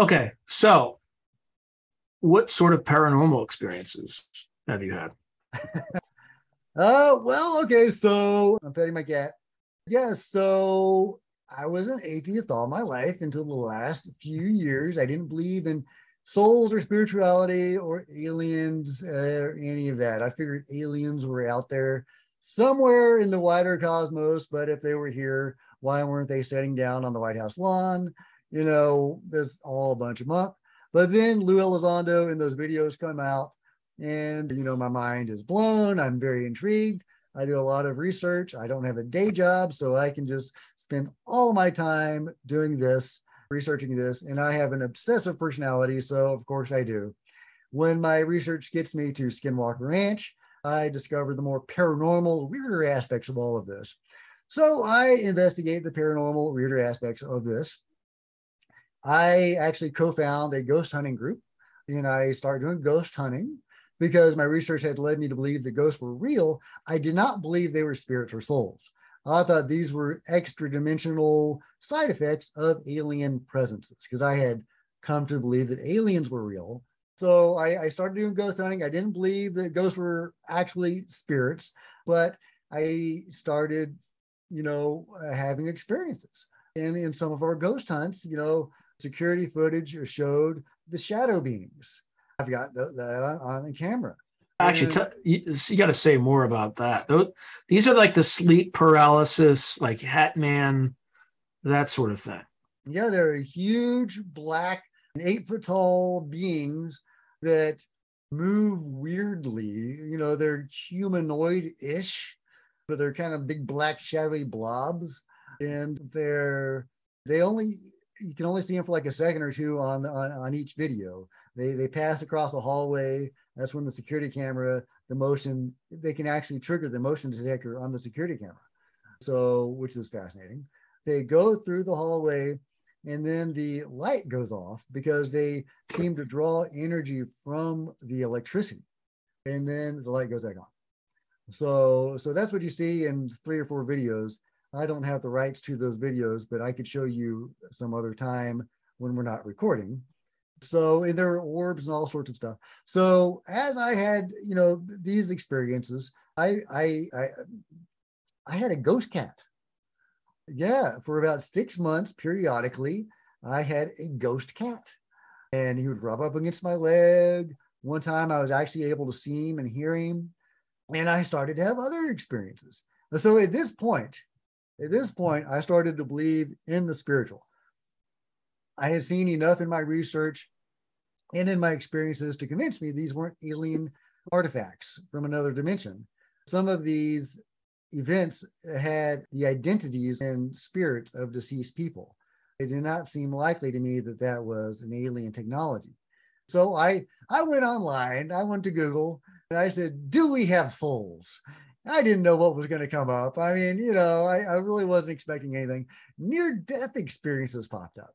Okay, so what sort of paranormal experiences have you had? uh, well, okay, so I'm petting my cat. Yeah, so I was an atheist all my life until the last few years. I didn't believe in souls or spirituality or aliens or any of that. I figured aliens were out there somewhere in the wider cosmos, but if they were here, why weren't they sitting down on the White House lawn? You know, there's all a bunch of muck. But then Lou Elizondo and those videos come out, and you know, my mind is blown. I'm very intrigued. I do a lot of research. I don't have a day job, so I can just spend all my time doing this, researching this. And I have an obsessive personality, so of course I do. When my research gets me to Skinwalker Ranch, I discover the more paranormal, weirder aspects of all of this. So I investigate the paranormal, weirder aspects of this. I actually co-found a ghost hunting group and I started doing ghost hunting because my research had led me to believe that ghosts were real. I did not believe they were spirits or souls. I thought these were extra dimensional side effects of alien presences because I had come to believe that aliens were real. So I, I, started doing ghost hunting. I didn't believe that ghosts were actually spirits, but I started, you know, having experiences. And in some of our ghost hunts, you know, security footage showed the shadow beings. I've got that on, on the camera. Actually, t- you, you got to say more about that. Those, these are like the sleep paralysis, like Hat Man, that sort of thing. Yeah, they're huge black, eight foot tall beings that move weirdly. You know, they're humanoid ish, but they're kind of big black shadowy blobs, and they're they only you can only see them for like a second or two on on, on each video. They they pass across a hallway. That's when the security camera, the motion, they can actually trigger the motion detector on the security camera. So, which is fascinating. They go through the hallway and then the light goes off because they seem to draw energy from the electricity. And then the light goes back on. So, so that's what you see in three or four videos. I don't have the rights to those videos, but I could show you some other time when we're not recording. So and there are orbs and all sorts of stuff. So as I had, you know, these experiences, I I I, I had a ghost cat. Yeah, for about six months periodically, I had a ghost cat. And he would rub up against my leg. One time I was actually able to see him and hear him. And I started to have other experiences. So at this point, at this point, I started to believe in the spiritual. I had seen enough in my research and in my experiences to convince me these weren't alien artifacts from another dimension. Some of these events had the identities and spirits of deceased people. It did not seem likely to me that that was an alien technology. So I I went online, I went to Google, and I said, "Do we have souls?" I didn't know what was going to come up. I mean, you know, I, I really wasn't expecting anything. Near death experiences popped up.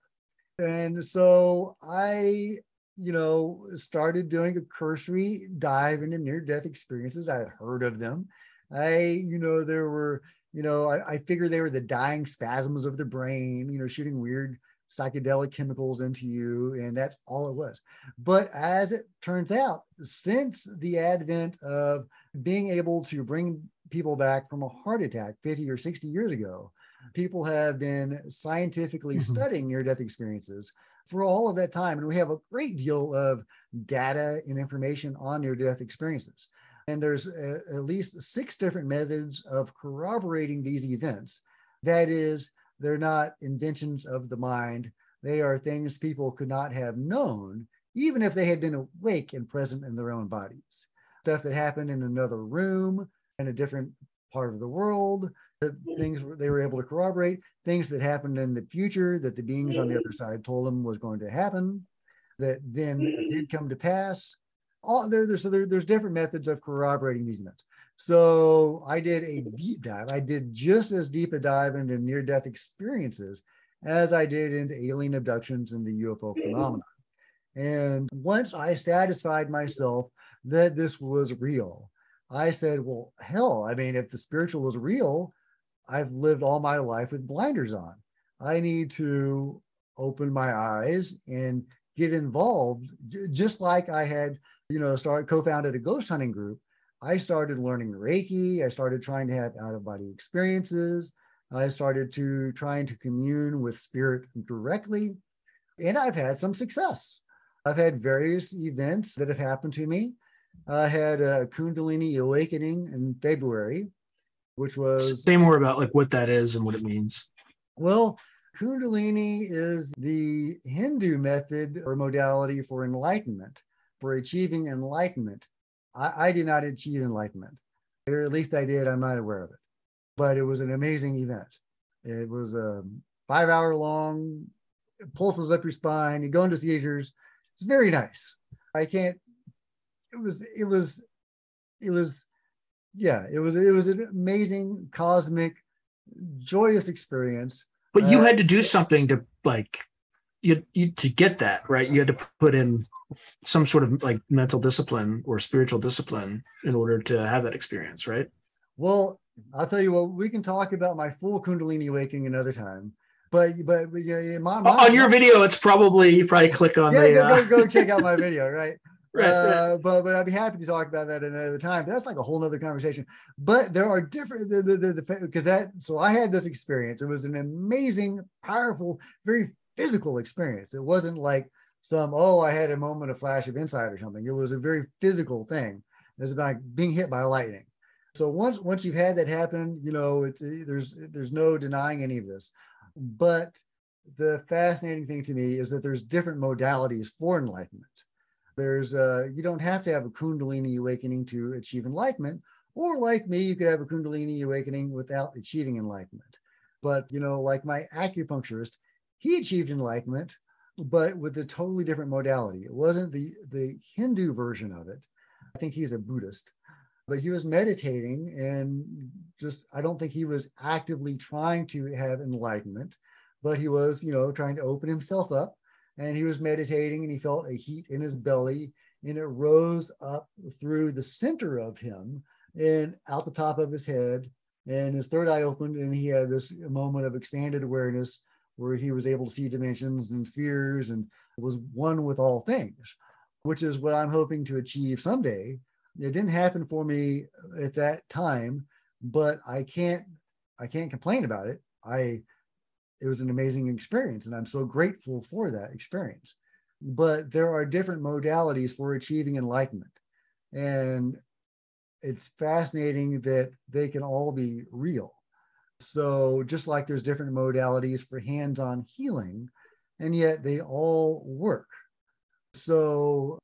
And so I, you know, started doing a cursory dive into near death experiences. I had heard of them. I, you know, there were, you know, I, I figured they were the dying spasms of the brain, you know, shooting weird psychedelic chemicals into you, and that's all it was. But as it turns out, since the advent of being able to bring people back from a heart attack 50 or 60 years ago, people have been scientifically mm-hmm. studying near death experiences for all of that time. And we have a great deal of data and information on near death experiences. And there's a, at least six different methods of corroborating these events. That is, they're not inventions of the mind. They are things people could not have known, even if they had been awake and present in their own bodies. Stuff that happened in another room, in a different part of the world, hmm. things they were able to corroborate, things that happened in the future that the beings on the hmm. other side told them was going to happen, that then hmm. did come to pass. All there, there's so there, there's different methods of corroborating these events. So I did a deep dive. I did just as deep a dive into near death experiences as I did into alien abductions and the UFO phenomenon. And once I satisfied myself that this was real, I said, well, hell, I mean, if the spiritual was real, I've lived all my life with blinders on. I need to open my eyes and get involved, just like I had, you know, started co-founded a ghost hunting group. I started learning Reiki. I started trying to have out of body experiences. I started to trying to commune with spirit directly, and I've had some success. I've had various events that have happened to me. I had a Kundalini awakening in February, which was say more about like what that is and what it means. Well, Kundalini is the Hindu method or modality for enlightenment, for achieving enlightenment. I, I did not achieve enlightenment, or at least I did. I'm not aware of it, but it was an amazing event. It was a five hour long, pulses up your spine, you go into seizures. It's very nice. I can't. It was. It was. It was. Yeah. It was. It was an amazing, cosmic, joyous experience. But you uh, had to do something to like you, you to get that right. You had to put in some sort of like mental discipline or spiritual discipline in order to have that experience, right? Well, I'll tell you what. We can talk about my full Kundalini awakening another time but but you know, my, my, on your video, it's probably you probably click on yeah, the, go, uh... go, go check out my video, right? right, uh, right. But but I'd be happy to talk about that another time. That's like a whole nother conversation. But there are different the the because that so I had this experience. It was an amazing, powerful, very physical experience. It wasn't like some oh I had a moment of flash of insight or something. It was a very physical thing. It's about being hit by lightning. So once once you've had that happen, you know, it's there's there's no denying any of this. But the fascinating thing to me is that there's different modalities for enlightenment. There's uh, you don't have to have a Kundalini awakening to achieve enlightenment, or like me, you could have a Kundalini awakening without achieving enlightenment. But you know, like my acupuncturist, he achieved enlightenment, but with a totally different modality. It wasn't the the Hindu version of it. I think he's a Buddhist, but he was meditating and just I don't think he was actively trying to have enlightenment, but he was, you know, trying to open himself up and he was meditating and he felt a heat in his belly and it rose up through the center of him and out the top of his head. And his third eye opened and he had this moment of expanded awareness where he was able to see dimensions and spheres and was one with all things which is what i'm hoping to achieve someday. It didn't happen for me at that time but i can't i can't complain about it. I it was an amazing experience and i'm so grateful for that experience. But there are different modalities for achieving enlightenment and it's fascinating that they can all be real. So just like there's different modalities for hands-on healing and yet they all work. So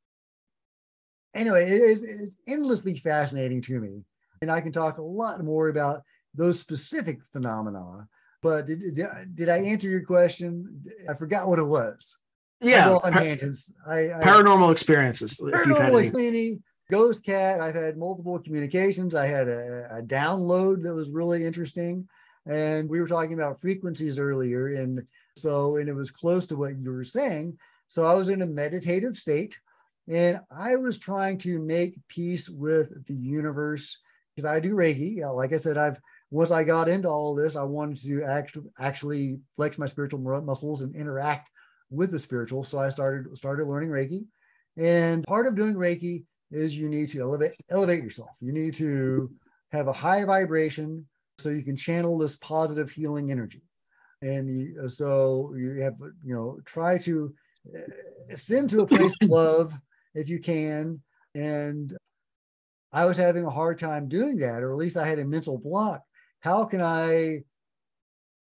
anyway it is it's endlessly fascinating to me and i can talk a lot more about those specific phenomena but did, did, did I answer your question? I forgot what it was. Yeah, on par- tangents. I, I, paranormal experiences. Paranormal experience. Ghost Cat. I've had multiple communications. I had a, a download that was really interesting, and we were talking about frequencies earlier, and so and it was close to what you were saying. So I was in a meditative state, and I was trying to make peace with the universe because I do Reiki. Like I said, I've once I got into all this, I wanted to actually actually flex my spiritual muscles and interact with the spiritual. So I started started learning Reiki, and part of doing Reiki is you need to elevate elevate yourself. You need to have a high vibration so you can channel this positive healing energy. And you, so you have you know try to uh, ascend to a place of love if you can. And I was having a hard time doing that, or at least I had a mental block how can I,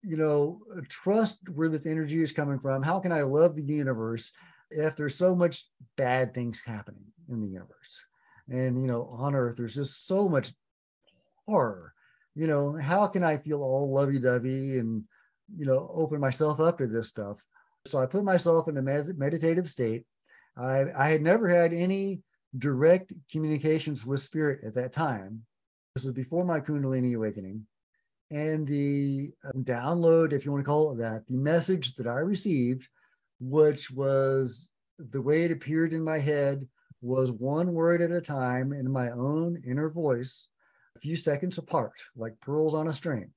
you know, trust where this energy is coming from? How can I love the universe if there's so much bad things happening in the universe? And, you know, on earth, there's just so much horror. You know, how can I feel all lovey dovey and, you know, open myself up to this stuff? So I put myself in a meditative state. I, I had never had any direct communications with spirit at that time. This was before my Kundalini awakening and the um, download, if you want to call it that, the message that I received, which was the way it appeared in my head, was one word at a time in my own inner voice, a few seconds apart, like pearls on a string.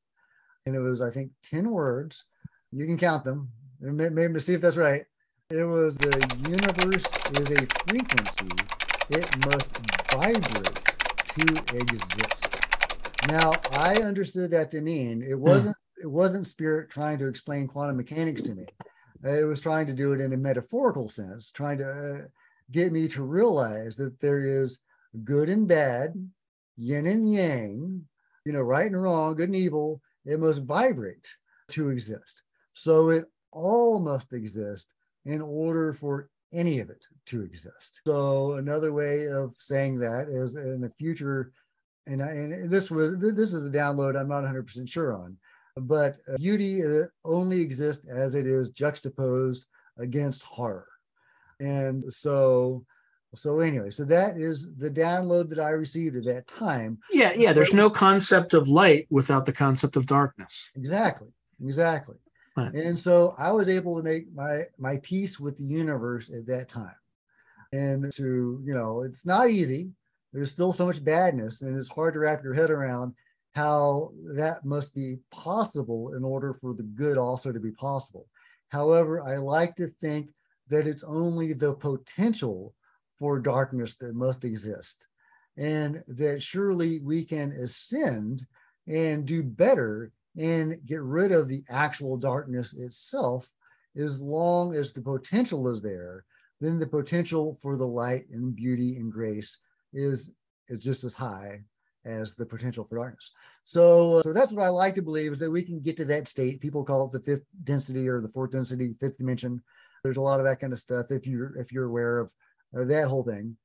And it was, I think, 10 words. You can count them. maybe see if that's right. It was the universe is a frequency. It must vibrate to exist. Now, I understood that to mean it wasn't it wasn't spirit trying to explain quantum mechanics to me. It was trying to do it in a metaphorical sense, trying to uh, get me to realize that there is good and bad, yin and yang, you know, right and wrong, good and evil. It must vibrate to exist. So it all must exist in order for any of it to exist. So another way of saying that is in the future, and, I, and this was this is a download I'm not 100% sure on, but beauty uh, only exists as it is juxtaposed against horror. And so so anyway, so that is the download that I received at that time. Yeah, yeah. There's no concept of light without the concept of darkness. Exactly. Exactly. Right. And so I was able to make my my peace with the universe at that time. And to, you know, it's not easy. There's still so much badness, and it's hard to wrap your head around how that must be possible in order for the good also to be possible. However, I like to think that it's only the potential for darkness that must exist, and that surely we can ascend and do better and get rid of the actual darkness itself as long as the potential is there then the potential for the light and beauty and grace is is just as high as the potential for darkness. So uh, so that's what i like to believe is that we can get to that state. People call it the fifth density or the fourth density fifth dimension. There's a lot of that kind of stuff if you're if you're aware of, that whole thing.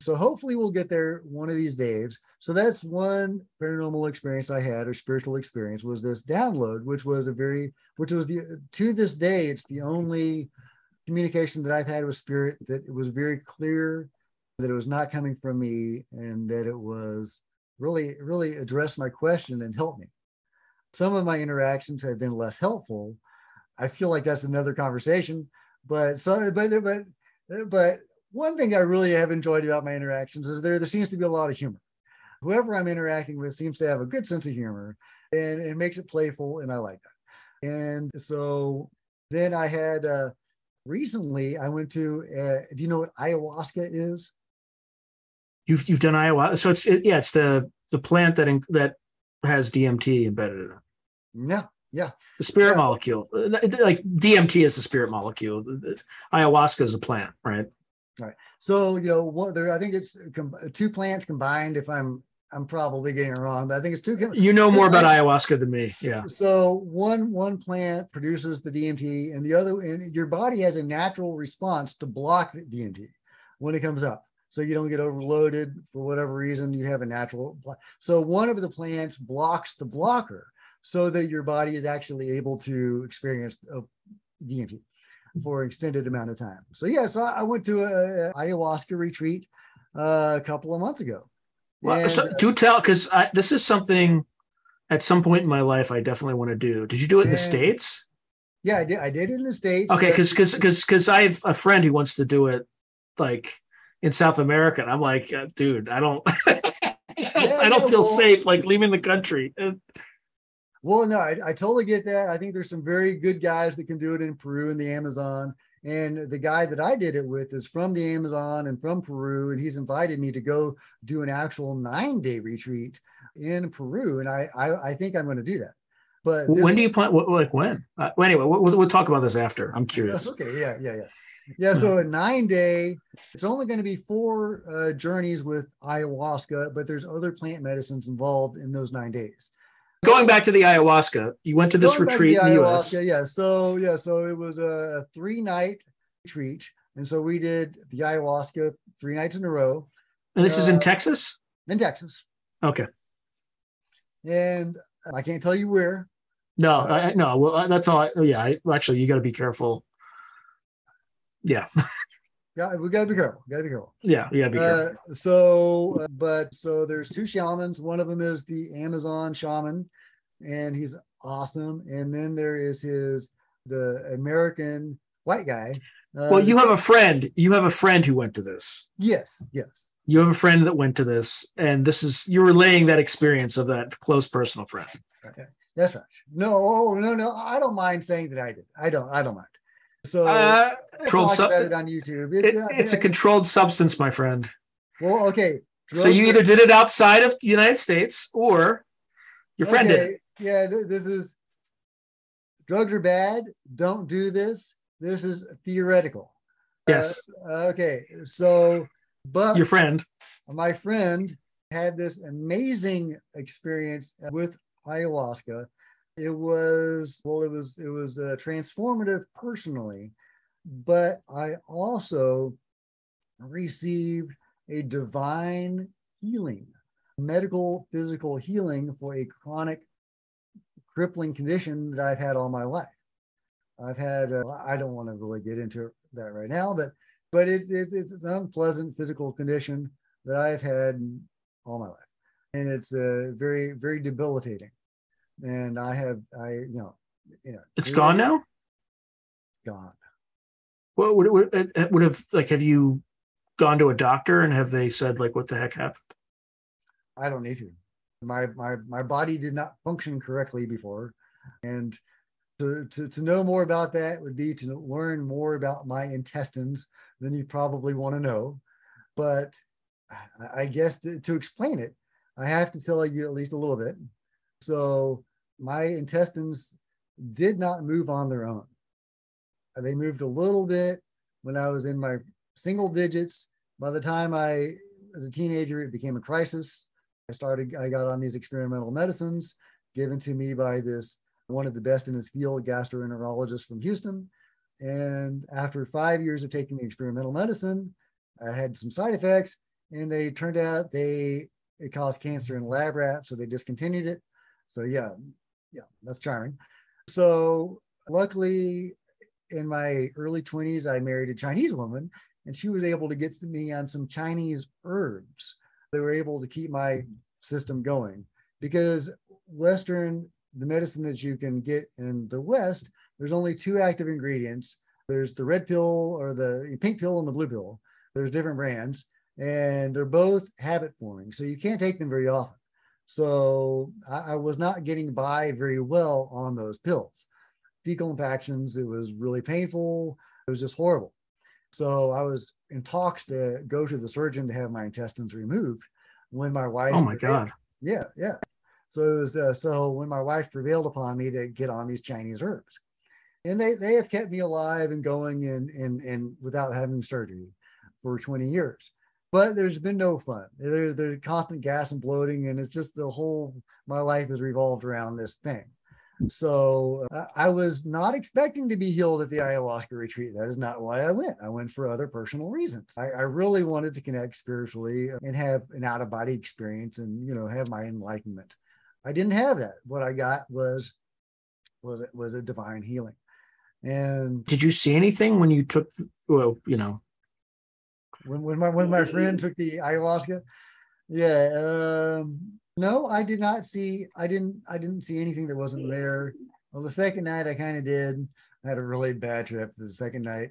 So hopefully we'll get there one of these days. So that's one paranormal experience I had or spiritual experience was this download, which was a very, which was the, to this day, it's the only communication that I've had with spirit that it was very clear that it was not coming from me and that it was really, really addressed my question and helped me. Some of my interactions have been less helpful. I feel like that's another conversation, but so, but, but, but one thing I really have enjoyed about my interactions is there there seems to be a lot of humor. Whoever I'm interacting with seems to have a good sense of humor, and it makes it playful, and I like that. And so then I had uh, recently I went to. Uh, do you know what ayahuasca is? You've you've done ayahuasca, so it's it, yeah, it's the the plant that in, that has DMT embedded in it. Yeah, yeah. The spirit yeah. molecule, like DMT is the spirit molecule. Ayahuasca is a plant, right? Right. So you know what there, I think it's two plants combined. If I'm I'm probably getting it wrong, but I think it's two. You know more about ayahuasca than me. Yeah. So one one plant produces the DMT, and the other, and your body has a natural response to block the DMT when it comes up. So you don't get overloaded for whatever reason. You have a natural. Block. So one of the plants blocks the blocker, so that your body is actually able to experience DMT for an extended amount of time. So yeah, so I went to a, a ayahuasca retreat uh, a couple of months ago. Well, and, so, do tell because this is something at some point in my life I definitely want to do. Did you do it in the states? Yeah, I did. I did in the states. Okay, because because because because I have a friend who wants to do it like in South America, and I'm like, dude, I don't. I don't, yeah, I don't feel well, safe like leaving the country. Well, no, I, I totally get that. I think there's some very good guys that can do it in Peru and the Amazon. And the guy that I did it with is from the Amazon and from Peru, and he's invited me to go do an actual nine day retreat in Peru. And I, I, I think I'm going to do that. But when do you plan? Like when? Uh, well, anyway, we'll, we'll talk about this after. I'm curious. Okay. Yeah. Yeah. Yeah. Yeah. So a nine day, it's only going to be four uh, journeys with ayahuasca, but there's other plant medicines involved in those nine days. Going back to the ayahuasca, you went to this Going retreat in the US. Yeah, so yeah, so it was a three night retreat, and so we did the ayahuasca three nights in a row. And this uh, is in uh, Texas. In Texas. Okay. And I can't tell you where. No, uh, I, no. Well, that's all. I, oh, yeah, I, actually, you got to be careful. Yeah. Yeah, we gotta be careful. Gotta be careful. Yeah, yeah. Be careful. Uh, so, uh, but so there's two shamans. One of them is the Amazon shaman, and he's awesome. And then there is his the American white guy. Uh, well, you have a friend. You have a friend who went to this. Yes. Yes. You have a friend that went to this, and this is you're relaying that experience of that close personal friend. Okay, that's right. No, oh, no, no. I don't mind saying that I did. I don't. I don't mind. So Uh, controlled talked sub- about it on YouTube. it- uh, it's a controlled substance, my friend. well, okay. So you either did it outside of the United States or your friend did it. Yeah, th- this is drugs are bad. Don't do this. This is theoretical. Yes, Uh, okay, so but your friend. my friend had this amazing experience with ayahuasca. It was well, it was it was uh, transformative personally, but I also received a divine healing, medical physical healing for a chronic crippling condition that I've had all my life. I've had uh, I don't want to really get into that right now, but but it's it's it's an unpleasant physical condition that I've had all my life, and it's uh, very very debilitating. And I have I you know you know It's gone now. Gone. Well, would would it, would have like? Have you gone to a doctor and have they said like what the heck happened? I don't need to. My my my body did not function correctly before, and to, to, to know more about that would be to learn more about my intestines than you probably want to know. But I, I guess to, to explain it, I have to tell you at least a little bit. So my intestines did not move on their own. Uh, they moved a little bit when I was in my single digits. By the time I, as a teenager, it became a crisis. I started, I got on these experimental medicines given to me by this one of the best in his field, gastroenterologist from Houston. And after five years of taking the experimental medicine, I had some side effects, and they turned out they it caused cancer in lab rats, so they discontinued it. So yeah, yeah, that's charming. So luckily, in my early 20s, I married a Chinese woman, and she was able to get to me on some Chinese herbs. They were able to keep my system going because Western the medicine that you can get in the West, there's only two active ingredients. There's the red pill or the pink pill and the blue pill. There's different brands, and they're both habit forming. So you can't take them very often. So I, I was not getting by very well on those pills. Fecal infections, it was really painful. It was just horrible. So I was in talks to go to the surgeon to have my intestines removed when my wife. Oh my god! Yeah, yeah. So it was uh, so when my wife prevailed upon me to get on these Chinese herbs, and they they have kept me alive and going and and and without having surgery for 20 years. But there's been no fun. There, there's constant gas and bloating, and it's just the whole my life is revolved around this thing. So uh, I was not expecting to be healed at the ayahuasca retreat. That is not why I went. I went for other personal reasons. I, I really wanted to connect spiritually and have an out of body experience and you know have my enlightenment. I didn't have that. What I got was was was a divine healing. And Did you see anything when you took? Well, you know, when when my when my friend took the ayahuasca, yeah, um, no, I did not see. I didn't. I didn't see anything that wasn't there. Well, the second night I kind of did. I had a really bad trip the second night.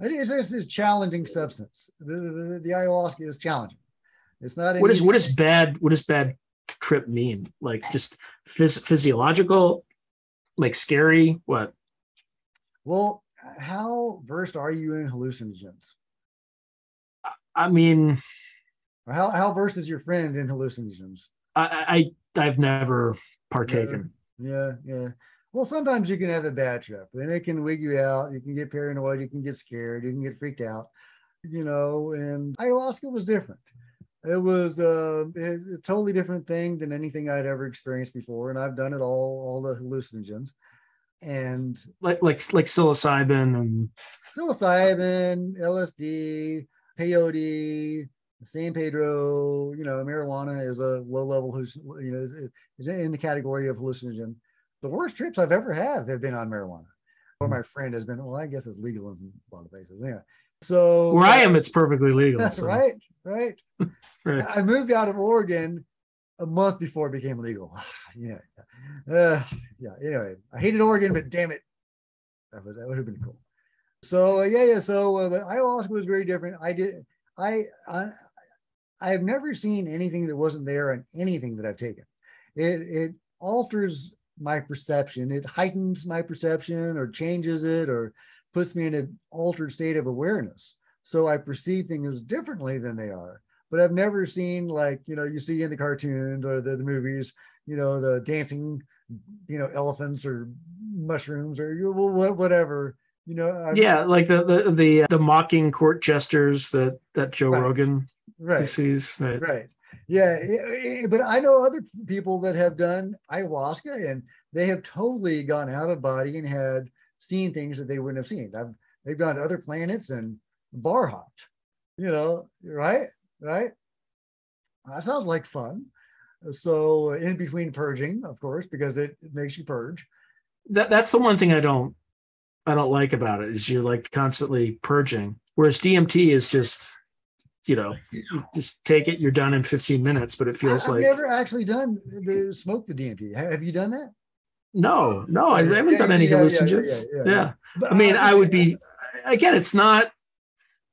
It is it's a challenging substance. The, the, the ayahuasca is challenging. It's not. an what is easy- what is bad? What does bad trip mean? Like just phys- physiological, like scary? What? Well, how versed are you in hallucinogens? I mean, how how versed is your friend in hallucinogens? I, I I've never partaken. Yeah, yeah. Well, sometimes you can have a bad trip and it can wig you out. You can get paranoid. You can get scared. You can get freaked out, you know. And ayahuasca was different. It was uh, a totally different thing than anything I'd ever experienced before. And I've done it all, all the hallucinogens. And Like like like psilocybin and psilocybin, LSD, peyote, San Pedro, you know, marijuana is a low level, you know, is, is in the category of hallucinogen. The worst trips I've ever had have been on marijuana. Or my friend has been, well, I guess it's legal in a lot of places. Yeah. So where I am, it's perfectly legal. That's so- right. Right. Right. I moved out of Oregon a month before it became legal. yeah. Uh, yeah. Anyway, I hated Oregon, but damn it. That would, that would have been cool. So yeah, yeah. So uh, ayahuasca was very different. I did. I, I I have never seen anything that wasn't there on anything that I've taken. It it alters my perception. It heightens my perception, or changes it, or puts me in an altered state of awareness. So I perceive things differently than they are. But I've never seen like, you know, you see in the cartoons or the, the movies, you know, the dancing, you know, elephants or mushrooms or whatever. You know, I'm, yeah, like the the the the mocking court jesters that that Joe right. Rogan right. sees. Right. right. Yeah, but I know other people that have done ayahuasca and they have totally gone out of body and had seen things that they wouldn't have seen. I've, they've gone to other planets and bar hopped, you know, right? Right? That sounds like fun. So in between purging, of course, because it, it makes you purge. That that's the one thing I don't I don't like about it is you're like constantly purging. Whereas DMT is just you know, just take it, you're done in 15 minutes, but it feels I've like never actually done the smoke the DMT. Have you done that? No, no, I haven't yeah, done any yeah, hallucinogens. Yeah, yeah, I mean, I would be again, it's not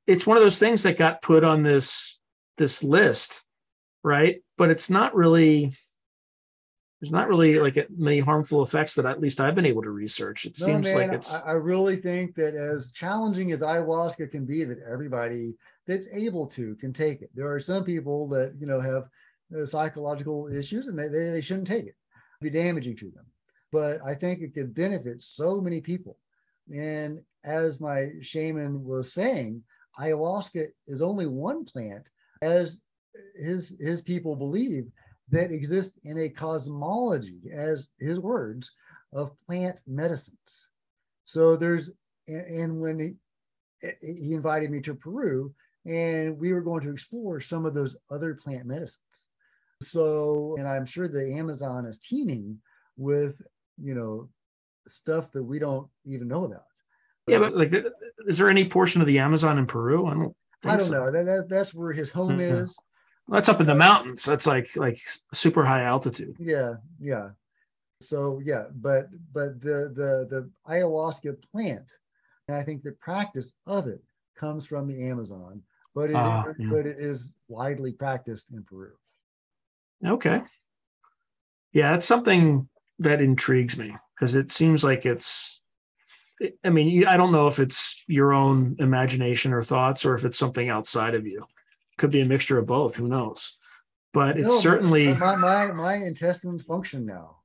it's one of those things that got put on this this list, right? But it's not really there's not really like many harmful effects that at least I've been able to research. It no, seems man, like it's. I really think that as challenging as ayahuasca can be, that everybody that's able to can take it. There are some people that you know have uh, psychological issues and they, they, they shouldn't take it. It'd be damaging to them. But I think it could benefit so many people. And as my shaman was saying, ayahuasca is only one plant, as his his people believe, that exist in a cosmology, as his words, of plant medicines. So there's and when he, he invited me to Peru, and we were going to explore some of those other plant medicines. So, and I'm sure the Amazon is teeming with, you know, stuff that we don't even know about. Yeah, but like, is there any portion of the Amazon in Peru? I don't. I don't so. know. That, that's that's where his home mm-hmm. is. That's up in the mountains. That's like like super high altitude. Yeah, yeah. So yeah, but but the the the ayahuasca plant, and I think the practice of it comes from the Amazon, but it, uh, yeah. but it is widely practiced in Peru. Okay. Yeah, that's something that intrigues me because it seems like it's I mean, I don't know if it's your own imagination or thoughts or if it's something outside of you. Could be a mixture of both. Who knows? But it's no, certainly my, my my intestines function now.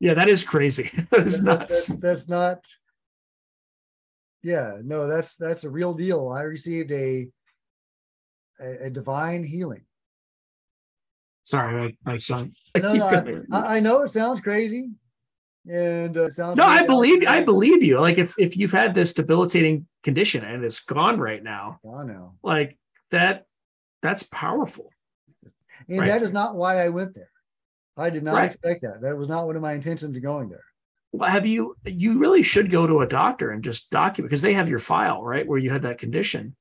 Yeah, that is crazy. that is nuts. That's, that's not. Yeah, no, that's that's a real deal. I received a a, a divine healing. Sorry, my, my son. No, no, I, I know it sounds crazy and uh, sounds no i believe i believe you like if if you've had this debilitating condition and it's gone right now I know. like that that's powerful and right. that is not why i went there i did not right. expect that that was not one of my intentions of going there well, have you you really should go to a doctor and just document because they have your file right where you had that condition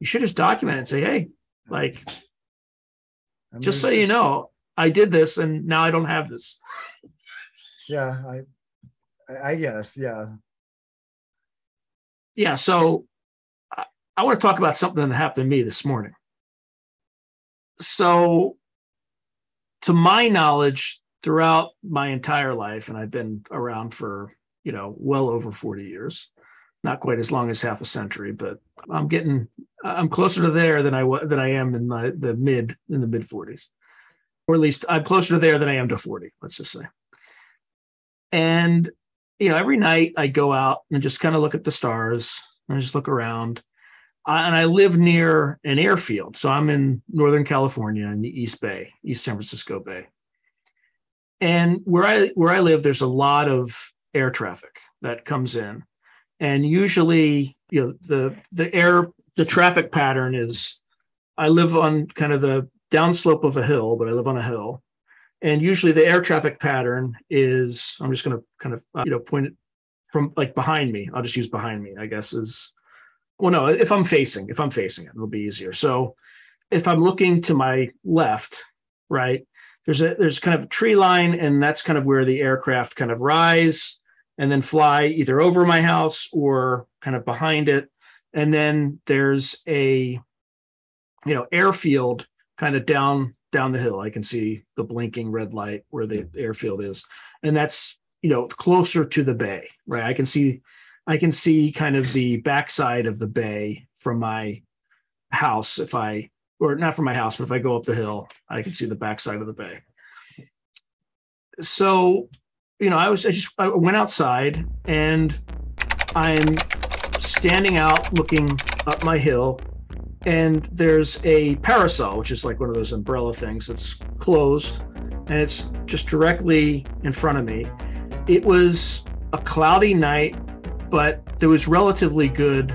you should just document it and say hey like I'm just so you know i did this and now i don't have this yeah, I, I guess, yeah. Yeah. So I, want to talk about something that happened to me this morning. So, to my knowledge, throughout my entire life, and I've been around for, you know, well over 40 years, not quite as long as half a century, but I'm getting, I'm closer to there than I was, than I am in my the mid in the mid 40s, or at least I'm closer to there than I am to 40. Let's just say. And, you know, every night I go out and just kind of look at the stars and I just look around. And I live near an airfield. So I'm in Northern California in the East Bay, East San Francisco Bay. And where I where I live, there's a lot of air traffic that comes in. And usually, you know, the the air the traffic pattern is I live on kind of the downslope of a hill, but I live on a hill. And usually the air traffic pattern is, I'm just going to kind of, uh, you know, point it from like behind me. I'll just use behind me, I guess is, well, no, if I'm facing, if I'm facing it, it'll be easier. So if I'm looking to my left, right, there's a, there's kind of a tree line and that's kind of where the aircraft kind of rise and then fly either over my house or kind of behind it. And then there's a, you know, airfield kind of down down the hill. I can see the blinking red light where the airfield is, and that's you know closer to the bay, right? I can see, I can see kind of the backside of the bay from my house if I or not from my house, but if I go up the hill, I can see the backside of the bay. So, you know, I was I just I went outside and I'm standing out looking up my hill and there's a parasol, which is like one of those umbrella things that's closed and it's just directly in front of me. It was a cloudy night, but there was relatively good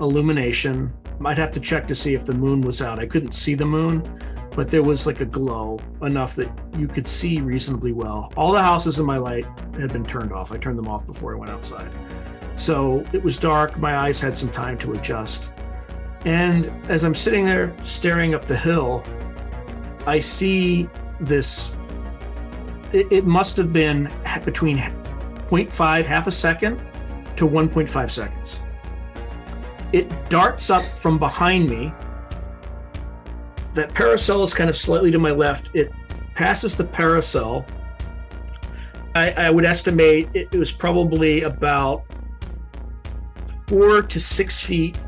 illumination. I'd have to check to see if the moon was out. I couldn't see the moon, but there was like a glow enough that you could see reasonably well. All the houses in my light had been turned off. I turned them off before I went outside. So it was dark. My eyes had some time to adjust. And as I'm sitting there staring up the hill, I see this. It, it must have been between 0.5, half a second, to 1.5 seconds. It darts up from behind me. That parasol is kind of slightly to my left. It passes the parasol. I, I would estimate it, it was probably about four to six feet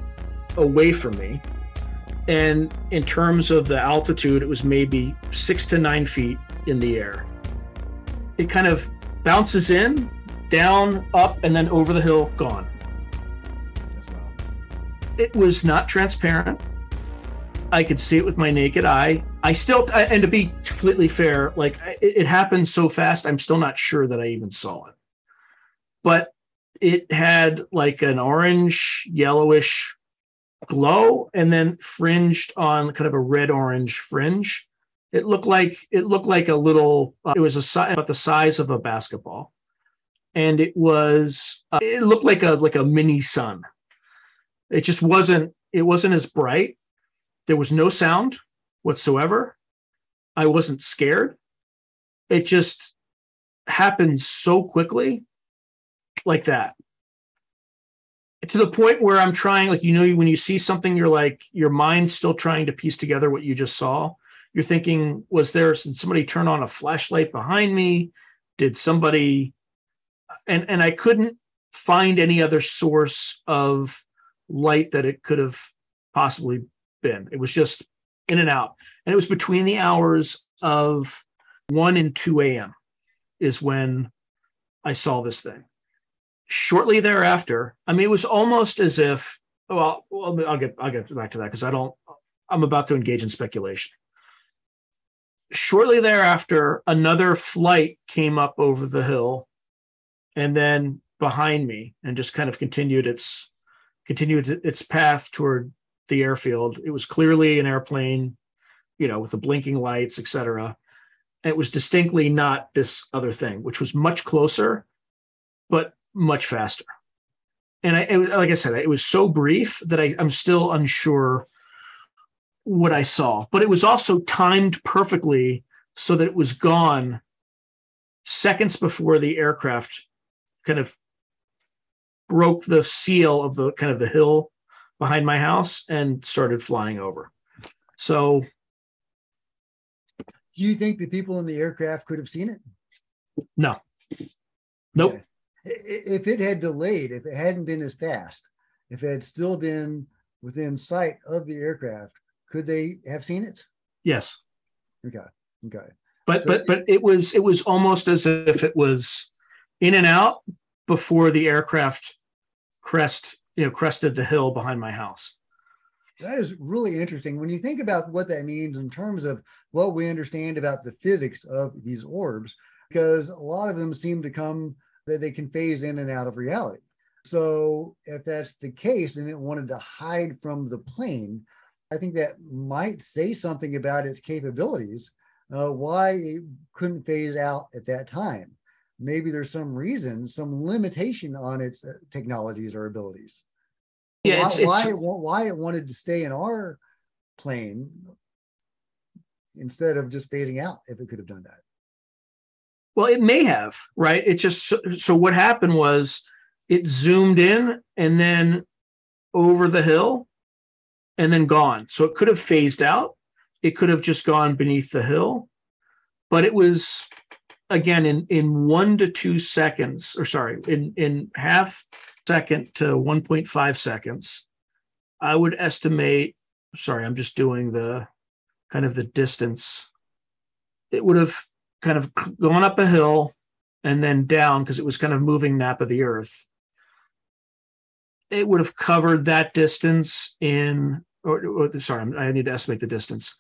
away from me. And in terms of the altitude, it was maybe six to nine feet in the air. It kind of bounces in, down, up, and then over the hill, gone. It was not transparent. I could see it with my naked eye. I still, and to be completely fair, like it, it happened so fast, I'm still not sure that I even saw it. But it had like an orange, yellowish glow and then fringed on kind of a red orange fringe. It looked like it looked like a little. Uh, it was a about the size of a basketball, and it was. Uh, it looked like a like a mini sun. It just wasn't. It wasn't as bright. There was no sound whatsoever. I wasn't scared. It just happened so quickly, like that to the point where I'm trying, like, you know, when you see something, you're like, your mind's still trying to piece together what you just saw. You're thinking, was there, did somebody turn on a flashlight behind me? Did somebody, and, and I couldn't find any other source of light that it could have possibly been. It was just in and out. And it was between the hours of 1 and 2 a.m. is when I saw this thing shortly thereafter, I mean, it was almost as if. Well, I'll get I'll get back to that because I don't. I'm about to engage in speculation. Shortly thereafter, another flight came up over the hill, and then behind me, and just kind of continued its continued its path toward the airfield. It was clearly an airplane, you know, with the blinking lights, etc. It was distinctly not this other thing, which was much closer, but much faster. And I, it, like I said, it was so brief that I, I'm still unsure what I saw, but it was also timed perfectly so that it was gone seconds before the aircraft kind of broke the seal of the kind of the hill behind my house and started flying over. So, do you think the people in the aircraft could have seen it? No. Nope if it had delayed, if it hadn't been as fast, if it had still been within sight of the aircraft, could they have seen it? Yes. Okay. Okay. But so, but but it was it was almost as if it was in and out before the aircraft crest you know crested the hill behind my house. That is really interesting when you think about what that means in terms of what we understand about the physics of these orbs, because a lot of them seem to come that they can phase in and out of reality. So if that's the case and it wanted to hide from the plane, I think that might say something about its capabilities, uh, why it couldn't phase out at that time. Maybe there's some reason, some limitation on its uh, technologies or abilities. Yeah, why, it's, it's, why, it, why it wanted to stay in our plane instead of just phasing out if it could have done that. Well, it may have, right? It just so what happened was it zoomed in and then over the hill and then gone. So it could have phased out. It could have just gone beneath the hill. But it was again in in 1 to 2 seconds or sorry, in in half second to 1.5 seconds. I would estimate, sorry, I'm just doing the kind of the distance. It would have kind of gone up a hill and then down because it was kind of moving nap of the earth. It would have covered that distance in, or, or sorry, I need to estimate the distance.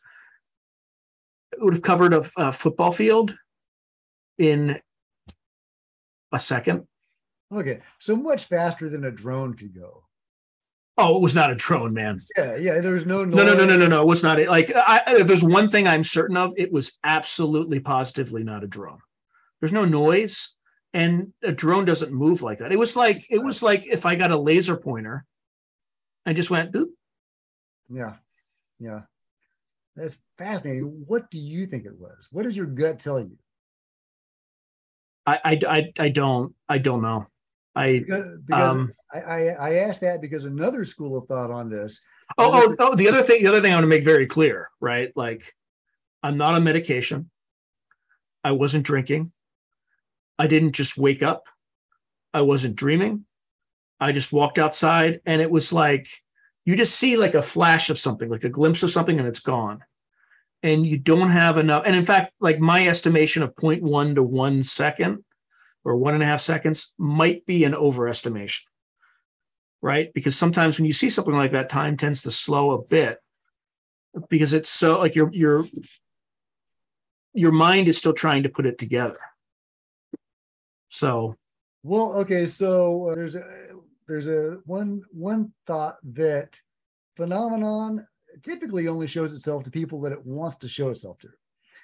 It would have covered a, a football field in a second. Okay, so much faster than a drone could go. Oh, it was not a drone, man. Yeah, yeah. There was no no, no, no, no, no, no. It was not. It. Like, I, if there's one thing I'm certain of, it was absolutely, positively not a drone. There's no noise, and a drone doesn't move like that. It was like it was like if I got a laser pointer, and just went. Boop. Yeah, yeah. That's fascinating. What do you think it was? What does your gut tell you? I, I, I, I don't, I don't know. I because, because um, I, I, I asked that because another school of thought on this. Oh, oh, oh, the other thing, the other thing I want to make very clear, right? Like, I'm not on medication. I wasn't drinking. I didn't just wake up. I wasn't dreaming. I just walked outside, and it was like you just see like a flash of something, like a glimpse of something, and it's gone. And you don't have enough. And in fact, like my estimation of 0.1 to one second or one and a half seconds might be an overestimation, right? Because sometimes when you see something like that, time tends to slow a bit because it's so like your your your mind is still trying to put it together. So, well, okay, so uh, there's a there's a one one thought that phenomenon typically only shows itself to people that it wants to show itself to.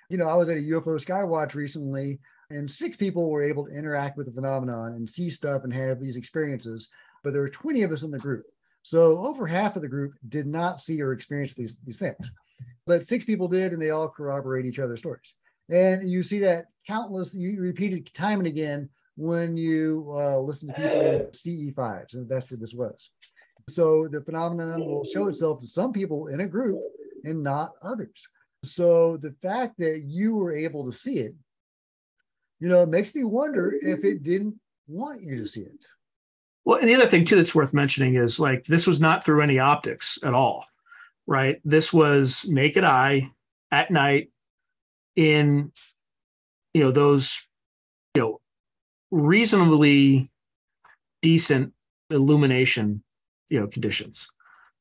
You know, I was at a UFO Skywatch recently and six people were able to interact with the phenomenon and see stuff and have these experiences, but there were 20 of us in the group. So over half of the group did not see or experience these, these things. But six people did, and they all corroborate each other's stories. And you see that countless, you repeated time and again when you uh, listen to people in CE5s, and that's what this was. So the phenomenon will show itself to some people in a group and not others. So the fact that you were able to see it you know, it makes me wonder if it didn't want you to see it. Well, and the other thing too that's worth mentioning is like this was not through any optics at all, right? This was naked eye at night in you know those you know reasonably decent illumination you know conditions.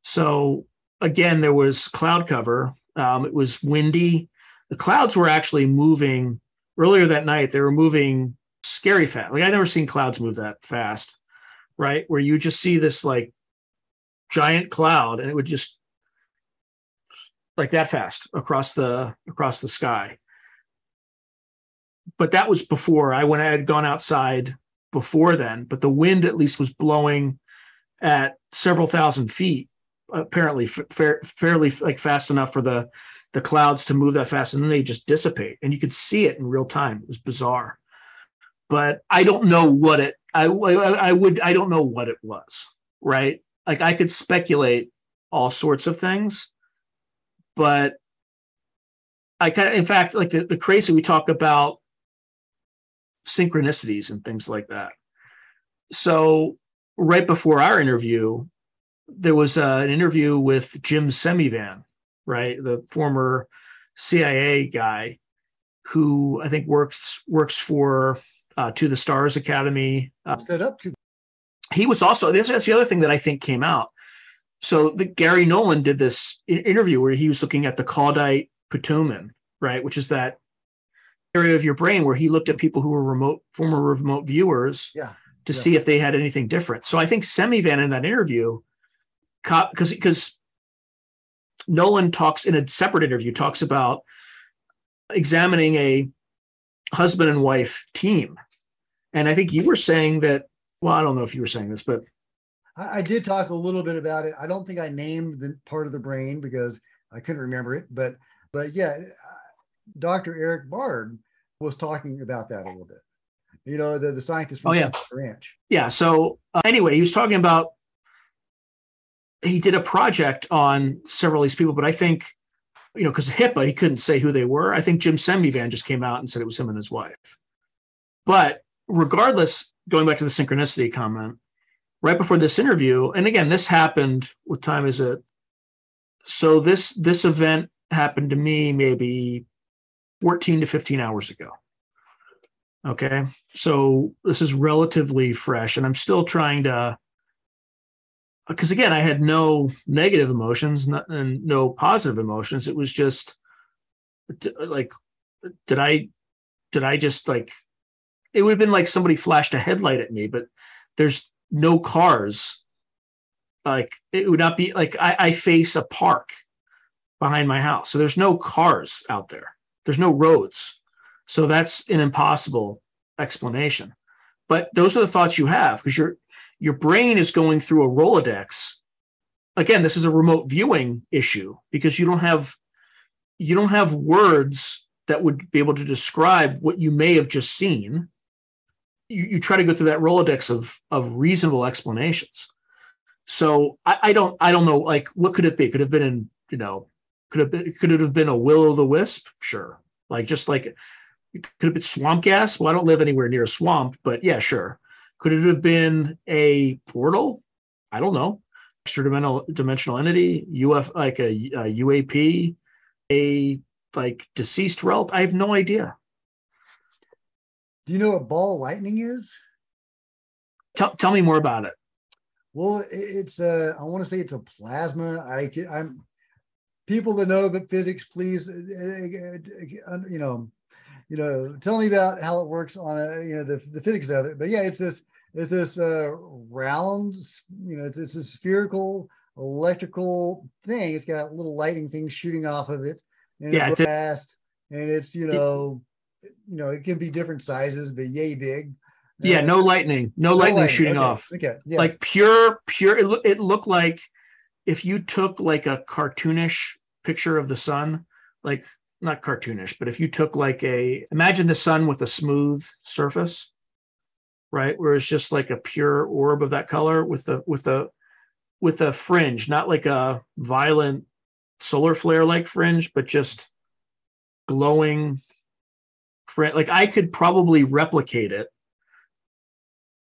So again, there was cloud cover. Um, it was windy. The clouds were actually moving earlier that night they were moving scary fast. Like I never seen clouds move that fast, right? Where you just see this like giant cloud and it would just like that fast across the across the sky. But that was before I when I had gone outside before then, but the wind at least was blowing at several thousand feet, apparently fa- fairly like fast enough for the the clouds to move that fast and then they just dissipate and you could see it in real time. It was bizarre. But i don't know what it I, I, I would i don't know what it was right? Like i could speculate all sorts of things but i kind of in fact like the, the crazy we talk about synchronicities and things like that. So right before our interview there was uh, an interview with jim semivan right? The former CIA guy who I think works works for uh, To the Stars Academy. Uh, Set up to. He was also this. That's the other thing that I think came out. So the Garry Nolan did this interview where he was looking at the caudate putamen, right, which is that area of your brain where he looked at people who were remote former remote viewers yeah. To yeah. see if they had anything different. So I think Semivan in that interview, because because Nolan talks in a separate interview, talks about examining a husband and wife team. And I think you were saying that, well, I don't know if you were saying this, but I, I did talk a little bit about it. I don't think I named the part of the brain because I couldn't remember it, but but yeah, uh, Dr. Erik Bard was talking about that a little bit. You know, the, the scientist from oh, yeah. Ranch. Yeah. So uh, anyway, he was talking about he did a project on several of these people, but I think, you know, because HIPAA, he couldn't say who they were. I think Jim Semivan just came out and said it was him and his wife. But regardless, going back to the synchronicity comment, right before this interview, and again, this happened. What time is it? So this this event happened to me maybe 14 to 15 hours ago. Okay. So this is relatively fresh, and I'm still trying to, because again, I had no negative emotions and no positive emotions. It was just like, did I, did I just like, it would have been like somebody flashed a headlight at me, but there's no cars. Like it would not be like I, I face a park behind my house. So there's no cars out there. There's no roads. So that's an impossible explanation. But those are the thoughts you have because your your brain is going through a Rolodex. Again, this is a remote viewing issue because you don't have you don't have words that would be able to describe what you may have just seen. You, you try to go through that Rolodex of of reasonable explanations. So I, I don't I don't know like what could it be? Could have been in you know could have been could it have been a will o' the wisp? Sure. Like just like could have been swamp gas. Well, I don't live anywhere near a swamp, but yeah, sure. Could it have been a portal? I don't know. Extra dimensional dimensional entity, UF like a, a UAP, a like deceased relative. I have no idea. Do you know what ball lightning is? Tell tell me more about it. Well, it's a. I want to say it's a plasma. I I'm people that know about physics, please, uh, uh, uh, you know, you know, tell me about how it works on a, you know, the, the physics of it. But yeah, it's this, it's this uh, round, you know, it's, it's a spherical electrical thing. It's got little lighting things shooting off of it, and yeah, it's fast, and it's you know, it, you know, it can be different sizes, but yay big. Yeah, no lightning, no, no lightning, lightning, shooting okay. off. Okay, yeah. like pure, pure. It, it looked like if you took like a cartoonish picture of the sun, like not cartoonish, but if you took like a imagine the sun with a smooth surface, right, where it's just like a pure orb of that color with the with the with a fringe, not like a violent solar flare like fringe, but just glowing like I could probably replicate it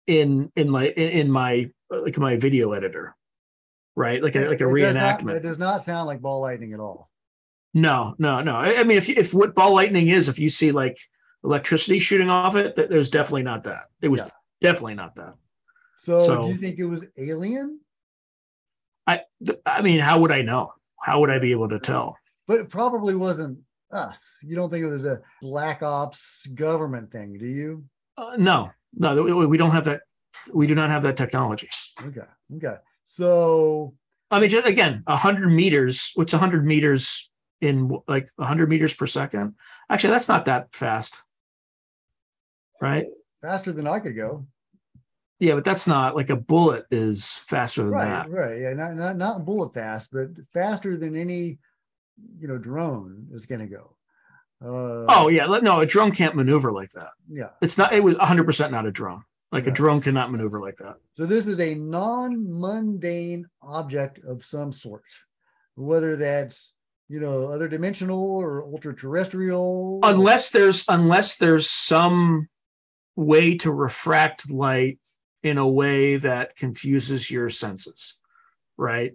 in in my in my like my video editor right? Like a like a it reenactment. Does not, it does not sound like ball lightning at all. No, no, no. I, mean, if if what ball lightning is, if you see like electricity shooting off it, there's definitely not that. It was yeah. definitely not that. So, so, do you think it was alien? I I mean, how would I know? How would I be able to tell? But it probably wasn't us. You don't think it was a black ops government thing, do you? Uh, no, no, we don't have that. We do not have that technology. Okay, okay. So, I mean, just again, 100 meters, what's 100 meters in like 100 meters per second? Actually, that's not that fast. Right? Faster than I could go. Yeah, but that's not like a bullet is faster than right, that. Right. Yeah. Not, not, not bullet fast, but faster than any, you know, drone is going to go. Uh, oh yeah, no, a drone can't maneuver like that. Yeah, it's not. It was 100 percent not a drone. Like yeah. a drone cannot maneuver like that. So this is a non-mundane object of some sort, whether that's you know other dimensional or ultra terrestrial. Unless there's unless there's some way to refract light in a way that confuses your senses, right?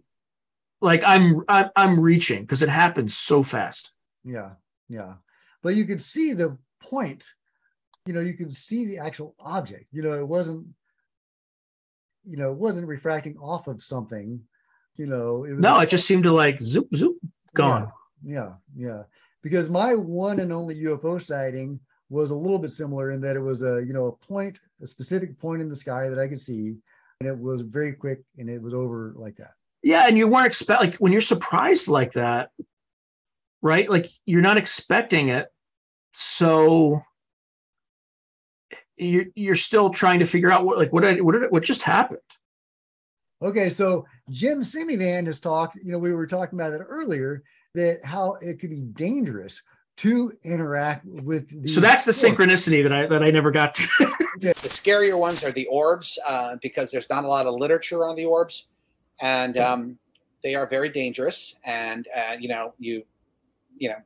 Like I'm I'm, I'm reaching because it happens so fast. Yeah, yeah, but you can see the point you know, you can see the actual object. You know, it wasn't, you know, it wasn't refracting off of something. You know, it was no, it just seemed to like zoop zoop gone. Yeah, yeah, yeah. Because my one and only UFO sighting was a little bit similar in that it was a you know a point, a specific point in the sky that I could see, and it was very quick and it was over like that. Yeah, and you weren't expect like when you're surprised like that, right? Like you're not expecting it, so you're, you're still trying to figure out what like what did, what did what just happened okay so jim semivan has talked you know we were talking about it earlier that how it could be dangerous to interact with so that's the synchronicity that i that i never got to. The scarier ones are the orbs uh, because there's not a lot of literature on the orbs and um, they are very dangerous and uh, you know you you know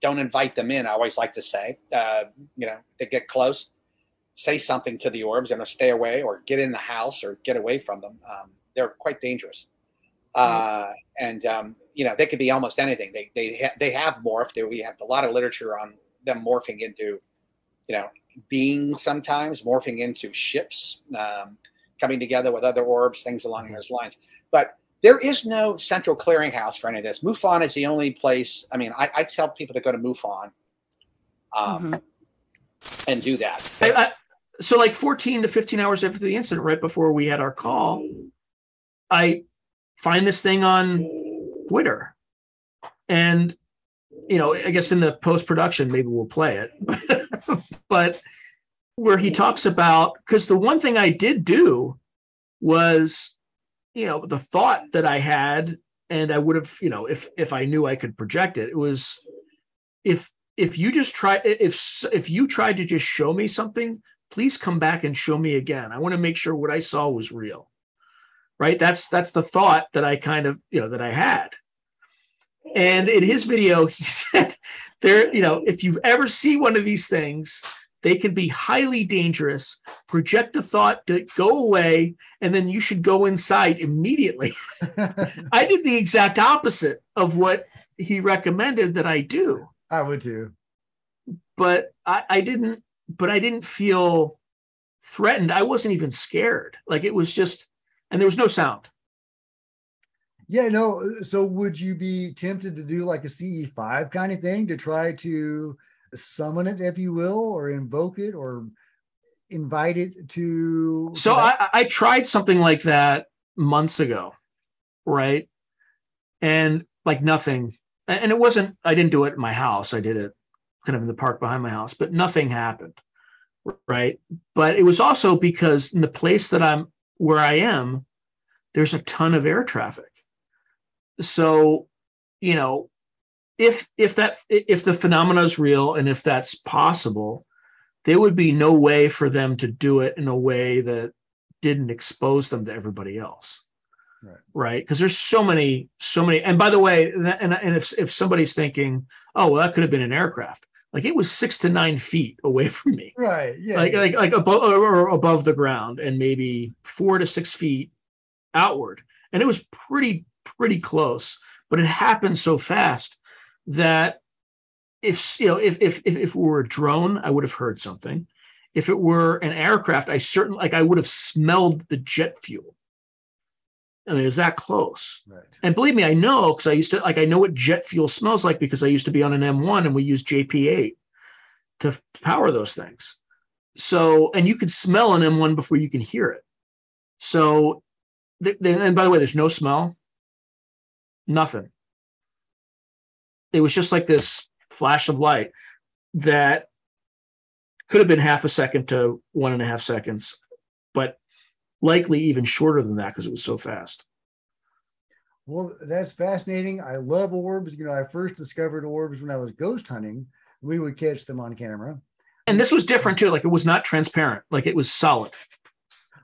don't invite them in i always like to say uh, you know they get close say something to the orbs and stay away or get in the house or get away from them. Um, they're quite dangerous. Uh, and um, you know they could be almost anything. They they ha- they have morphed. We have a lot of literature on them morphing into, you know, beings sometimes morphing into ships, um, coming together with other orbs, things along mm-hmm. those lines. But there is no central clearinghouse for any of this. MUFON is the only place. I mean, I, I tell people to go to MUFON um, mm-hmm. and do that. I, I, so, like 14 to 15 hours after the incident, right before we had our call, I find this thing on Twitter. And, you know, I guess in the post production, maybe we'll play it. but where he talks about, because the one thing I did do was, you know, the thought that I had, and I would have, you know, if if I knew I could project it, it was if if you just try if if you tried to just show me something please come back and show me again i want to make sure what i saw was real right? That's that's the thought that i kind of you know that i had. And in his video he said there you know if you ever see one of these things they can be highly dangerous. Project a thought to go away and then you should go inside immediately. I did the exact opposite of what he recommended that i do. I would do but i, I didn't but i didn't feel threatened. I wasn't even scared. Like it was just and there was no sound. Yeah, no. So would you be tempted to do like a CE5 kind of thing to try to summon it, if you will, or invoke it or invite it to? So I, I tried something like that months ago, right? And like nothing. And it wasn't, I didn't do it in my house. I did it kind of in the park behind my house, but nothing happened. Right. But it was also because in the place that I'm where I am, there's a ton of air traffic. So, you know, if if that if the phenomena is real and if that's possible, there would be no way for them to do it in a way that didn't expose them to everybody else. Right. Because right? there's so many, so many. And by the way, and, and if, if somebody's thinking, oh, well, that could have been an aircraft, like it was six to nine feet away from me. Right. Yeah. Like yeah. like like above or above the ground and maybe four to six feet outward. And it was pretty, pretty close. But it happened so fast that if you know, if if if, if it were a drone, I would have heard something. If it were an aircraft, I certainly like I would have smelled the jet fuel. I mean, it was that close. Right. And believe me, I know because I used to like I know what jet fuel smells like because I used to be on an M1 and we used JP8 to power those things. So, and you can smell an M1 before you can hear it. So, th- and by the way, there's no smell, nothing. It was just like this flash of light that could have been half a second to one and a half seconds, but likely even shorter than that because it was so fast. Well, that's fascinating. I love orbs. You know, I first discovered orbs when I was ghost hunting. We would catch them on camera. And this was different too. Like it was not transparent, like it was solid.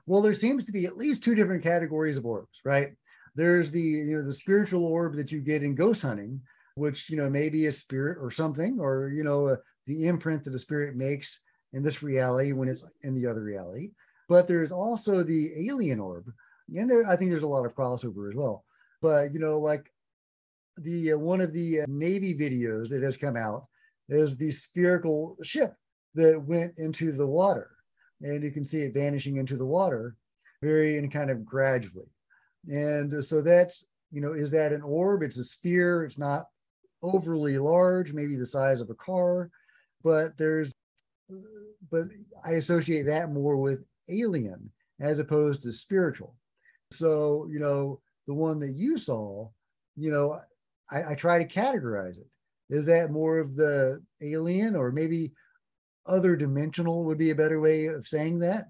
Well, there seems to be at least two different categories of orbs, right? There's the, you know, the spiritual orb that you get in ghost hunting, which, you know, maybe a spirit or something, or, you know, uh, the imprint that a spirit makes in this reality when it's in the other reality. But there's also the alien orb, and there I think there's a lot of crossover as well. But you know, like the uh, one of the uh, Navy videos that has come out is the spherical ship that went into the water, and you can see it vanishing into the water, very and kind of gradually. And so that's you know, is that an orb? It's a sphere. It's not overly large, maybe the size of a car, but there's but I associate that more with alien as opposed to spiritual. So, you know, the one that you saw, you know, I, I try to categorize it. Is that more of the alien or maybe other dimensional would be a better way of saying that?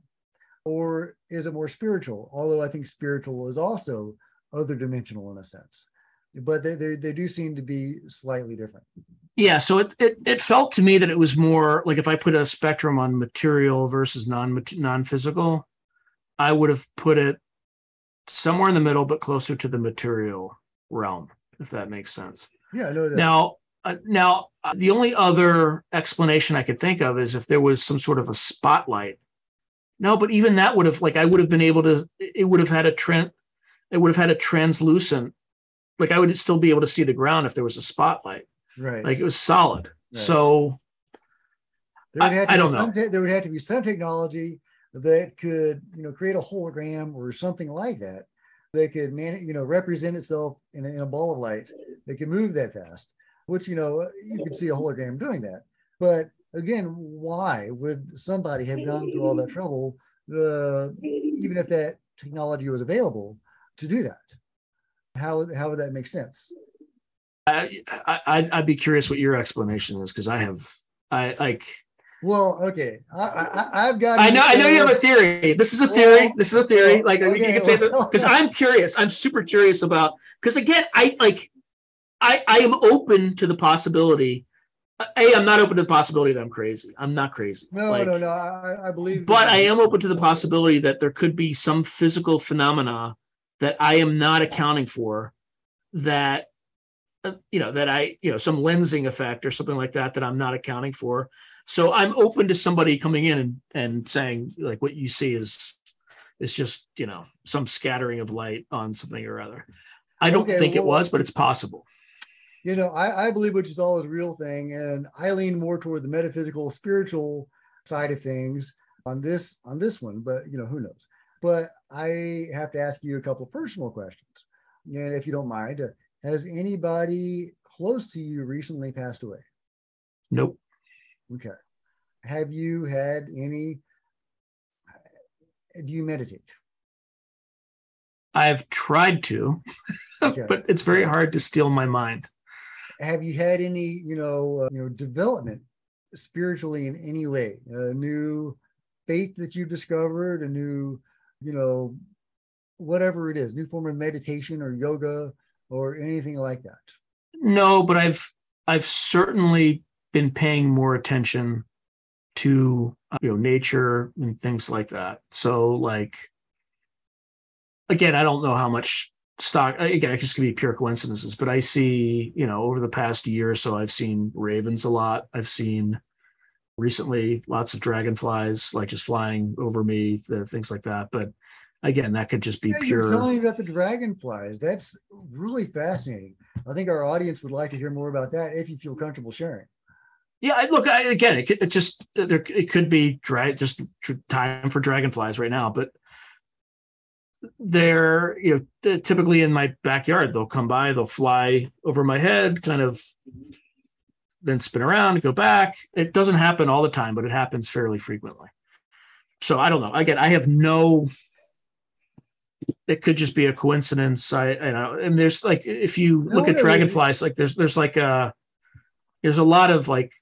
Or is it more spiritual? Although I think spiritual is also other dimensional in a sense, but they, they, they do seem to be slightly different. Yeah, so it, it it felt to me that it was more like if I put a spectrum on material versus non non physical, I would have put it somewhere in the middle, but closer to the material realm, if that makes sense. Yeah, no. Now, uh, now uh, the only other explanation I could think of is if there was some sort of a spotlight No, but even that would have like I would have been able to. It would have had a trend. It would have had a translucent. Like I would still be able to see the ground if there was a spotlight. Right. Like it was solid. Right. So there would have to I be don't some know. te- there would have to be some technology that could, you know, create a hologram or something like that that could man, you know, represent itself in a, in a ball of light that could move that fast. Which you know you could see a hologram doing that. But again, why would somebody have gone through all that trouble, uh, even if that technology was available to do that? How how would that make sense? I, I I'd, be curious what your explanation is because I have I like Well, okay, I, I I've got. I know I know you have a theory. This is a theory. Well, this is a theory. well, Like you can say well- because I'm curious. I'm super curious about because again I like I I am open to the possibility. A I'm not open to the possibility that I'm crazy. I'm not crazy. No, Like, no, no. I, I believe. but I am open to the possibility that there could be some physical phenomena that I am not accounting for that uh, you know that I you know some lensing effect or something like that that I'm not accounting for. So I'm open to somebody coming in and, and saying like what you see is is just you know some scattering of light on something or other. I don't Okay, think it was, but it's possible. you know, I, I believe which is all is a real thing, and I lean more toward the metaphysical, spiritual side of things on this on this one. But you know, who knows? But I have to ask you a couple personal questions, and if you don't mind, uh, has anybody close to you recently passed away? Nope. Okay. Have you had any? Do you meditate? I've tried to, Okay. but it's very hard to steal my mind. have you had any you know uh, you know development spiritually in any way a new faith that you've discovered a new you know whatever it is new form of meditation or yoga or anything like that No, but I've I've certainly been paying more attention to uh, you know nature and things like that. So like again, I don't know how much stock again, it just could be pure coincidences, but I see, you know, over the past year or so I've seen ravens a lot. I've seen recently lots of dragonflies like just flying over me, the things like that. But again, that could just be yeah, you're pure telling me about the dragonflies that's really fascinating i think our audience would like to hear more about that if you feel comfortable sharing Yeah, I, look, I, again, it, could- it just there it could be dra- just tr- time for dragonflies right now, but they're you know they're typically in my backyard. They'll come by, they'll fly over my head, kind of, then spin around, go back. It doesn't happen all the time, but it happens fairly frequently. So I don't know. Again, I have no. It could just be a coincidence. I, you know, and there's like if you look at no, it- dragonflies, like there's there's like a there's a lot of like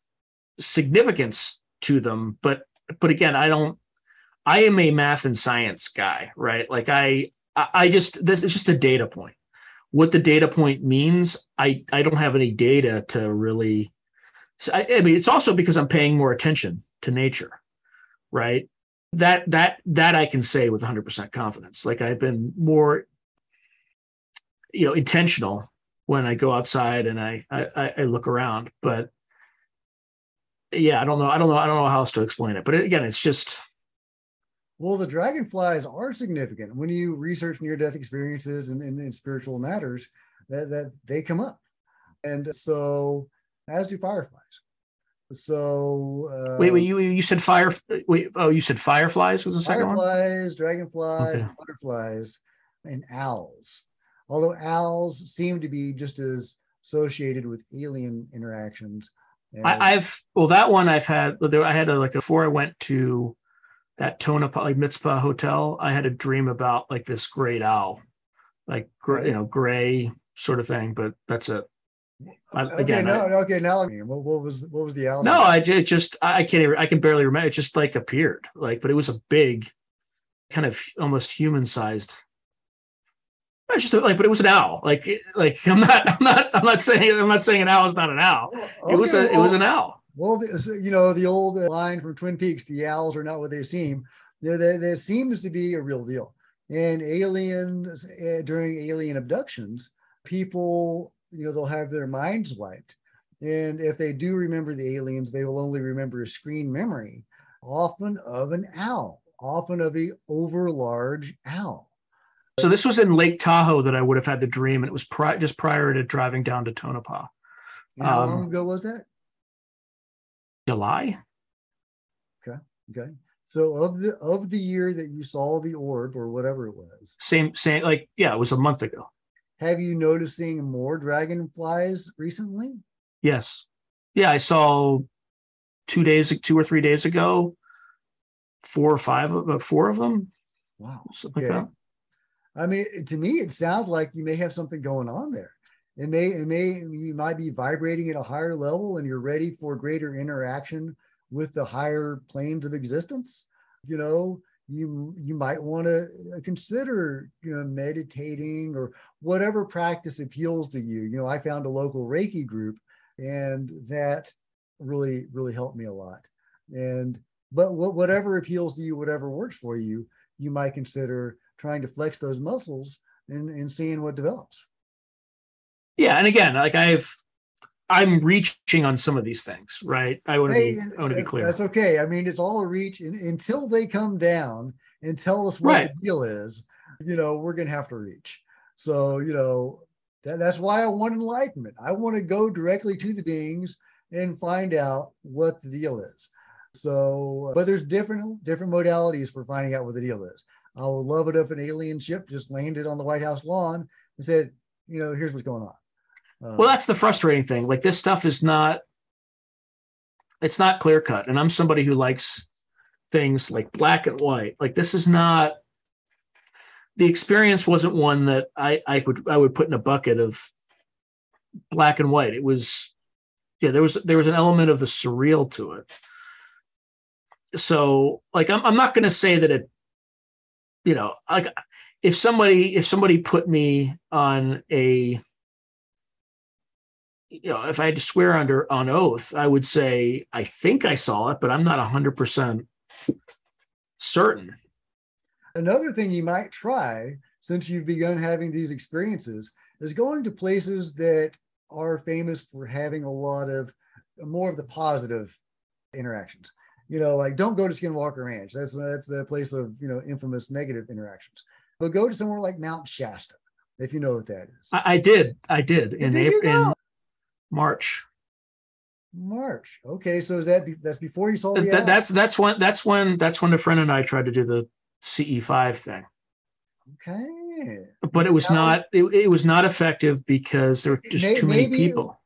significance to them but but again i don't i am a math and science guy right like i i I just this is just a data point what the data point means i i don't have any data to really I, I mean it's also because i'm paying more attention to nature right that that that i can say with 100% confidence like i've been more you know intentional when i go outside and i i, I look around but yeah, I don't know. I don't know. I don't know how else to explain it. But again, it's just Well, the dragonflies are significant when you research near-death experiences and, and, and spiritual matters. That that they come up, and so as do fireflies. So uh, wait, wait. You you said fire. Wait. Oh, you said fireflies was the second one. fireflies, dragonflies, Okay. butterflies, and owls. Although owls seem to be just as associated with alien interactions. I, I've well that one I've had. I had a, like before I went to that Tonopah like Mizpah hotel. I had a dream about like this great owl, like gr- Right. you know gray sort of thing. But that's it. I, okay, again, now, I- okay, now what, what was what was the owl? no, I it just I can't even. I can barely remember. It just like appeared like, but it was a big, kind of almost human sized. It's just like, but it was an owl. Like, like I'm not, I'm not, I'm not saying, I'm not saying an owl is not an owl. It was a, Okay, it was an owl. Well, you know, the old uh, line from Twin Peaks, the owls are not what they seem. There, there, there seems to be a real deal. And aliens, uh, during alien abductions, people, you know, they'll have their minds wiped. And if they do remember the aliens, they will only remember a screen memory, often of an owl, often of a overlarge owl. So this was in Lake Tahoe that I would have had the dream, and it was pri- just prior to driving down to Tonopah. And how Um, long ago was that? July. Okay. Okay. So of the of the year that you saw the orb or whatever it was, Same, same. Like yeah, it was a month ago. Have you noticing more dragonflies recently? Yes. Yeah, I saw two days, two or three days ago, four or five of uh, four of them, Wow. something Okay. like that. I mean, to me, it sounds like you may have something going on there. It may, it may, you might be vibrating at a higher level, and you're ready for greater interaction with the higher planes of existence. You know, you you might want to uh, consider, you know, meditating or whatever practice appeals to you. You know, I found a local Reiki group, and that really, really helped me a lot. And but what, whatever appeals to you, whatever works for you, you might consider trying to flex those muscles and, and seeing what develops. Yeah, and again, like I've, I'm reaching on some of these things, right? I want to Hey, be, I want to be clear. That's okay. I mean, it's all a reach in, until they come down and tell us what Right. the deal is. You know, we're gonna have to reach. So you know that, that's why I want enlightenment. I want to go directly to the beings and find out what the deal is. So, but there's different different modalities for finding out what the deal is. I would love it if an alien ship just landed on the White House lawn and said, you know, here's what's going on. Uh, Well, that's the frustrating thing. Like this stuff is not, it's not clear cut. And I'm somebody who likes things like black and white. Like this is not, the experience wasn't one that I, I would, I would put in a bucket of black and white. It was, yeah, there was, there was an element of the surreal to it. So like, I'm, I'm not going to say that it, you know, like if somebody, if somebody put me on a, you know, if I had to swear under on oath, I would say I think I saw it, but I'm not hundred percent certain. Another thing you might try since you've begun having these experiences is going to places that are famous for having a lot of more of the positive interactions. You know, like don't go to Skinwalker Ranch. That's that's the place of you know infamous negative interactions. But go to somewhere like Mount Shasta, if you know what that is. I, I did, I did in Did you April, in? March. March. Okay, so is that be, that's before you saw the That- that's that's when that's when that's when a friend and I tried to do the CE five thing, okay. but it was Now- not it, it was not effective because there were just May- too many maybe- people.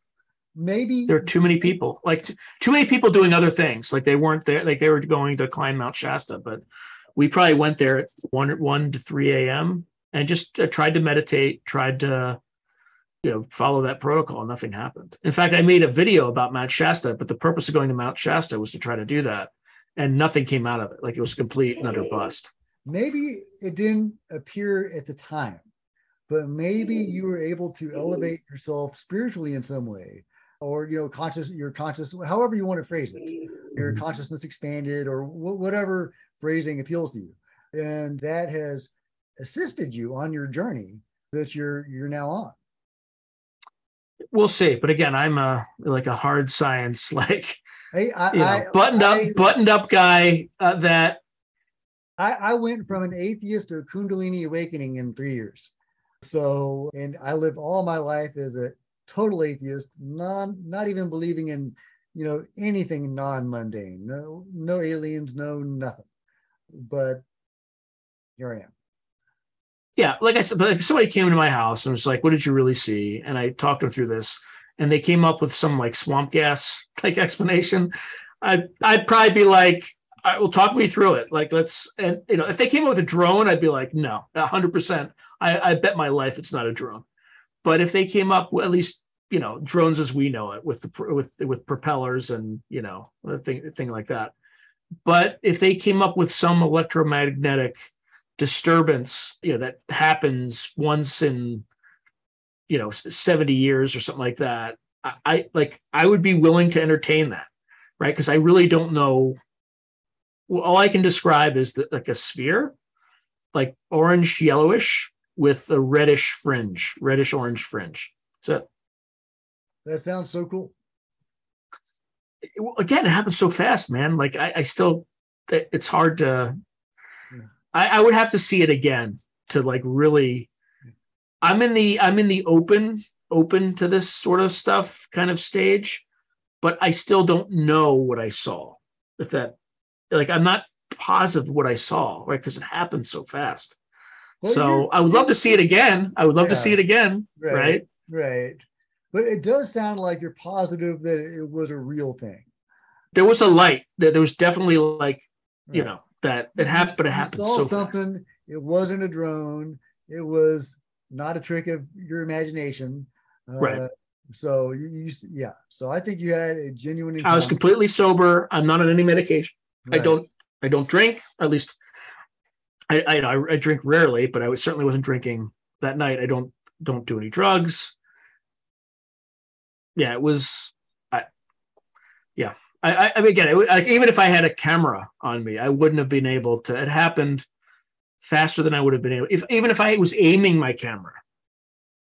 Maybe There are too many people, like too many people doing other things. Like they weren't there, like they were going to climb Mount Shasta, but we probably went there at one one to three a.m. and just uh, tried to meditate, tried to, you know, follow that protocol. and Nothing happened. In fact, I made a video about Mount Shasta, but the purpose of going to Mount Shasta was to try to do that, and nothing came out of it. Like it was complete and utter bust. maybe it didn't appear at the time, but maybe you were able to elevate yourself spiritually in some way, or you know, conscious, your conscious, however you want to phrase it, your consciousness expanded, or wh- whatever phrasing appeals to you, and that has assisted you on your journey that you're you're now on. We'll see. But again, I'm a like a hard science, like Hey, I, you know, I buttoned up, I- buttoned up guy uh, that I, I went from an atheist to a Kundalini awakening in three years. So, and I lived all my life as a total atheist, non, not even believing in, you know, anything non-mundane, no, no aliens, no nothing. But here I am. Yeah, like I said, but like somebody came into my house and was like, "What did you really see?" And I talked them through this, and they came up with some like swamp gas like explanation. I'd I'd probably be like, "All right, well, talk me through it." Like, let's and you know, if they came up with a drone, I'd be like, "No, hundred percent. I I bet my life it's not a drone." But if they came up with at least you know drones as we know it with the with with propellers and you know thing thing like that. But if they came up with some electromagnetic disturbance you know that happens once in you know 70 years or something like that i, I like i would be willing to entertain that right? Because i really don't know. Well, all i can describe is that like a sphere like orange yellowish with a reddish fringe reddish orange fringe. So That sounds so cool. again it happens so fast man. Like i, I still it- it's hard to I, I would have to see it again to like really. I'm in the I'm in the open open to this sort of stuff kind of stage, but I still don't know what I saw. If that like I'm not positive what I saw, right? Because it happened so fast. Well, so I would love to see it again. I would love to see it again, Right. right? Right. But it does sound like you're positive that it was a real thing. There was a light. There there was definitely like you Right. know that it happened, but it happened so fast. It wasn't a drone. It was not a trick of your imagination. Uh, Right. So you, you, yeah. So I think you had a genuine. I was completely sober. I'm not on any medication. I don't. I don't drink. At least, I, I I drink rarely, but I was, certainly wasn't drinking that night. I don't don't do any drugs. Yeah, it was. I, I mean, again, it, like, even if I had a camera on me, I wouldn't have been able to. It happened faster than I would have been able. If even if I was aiming my camera,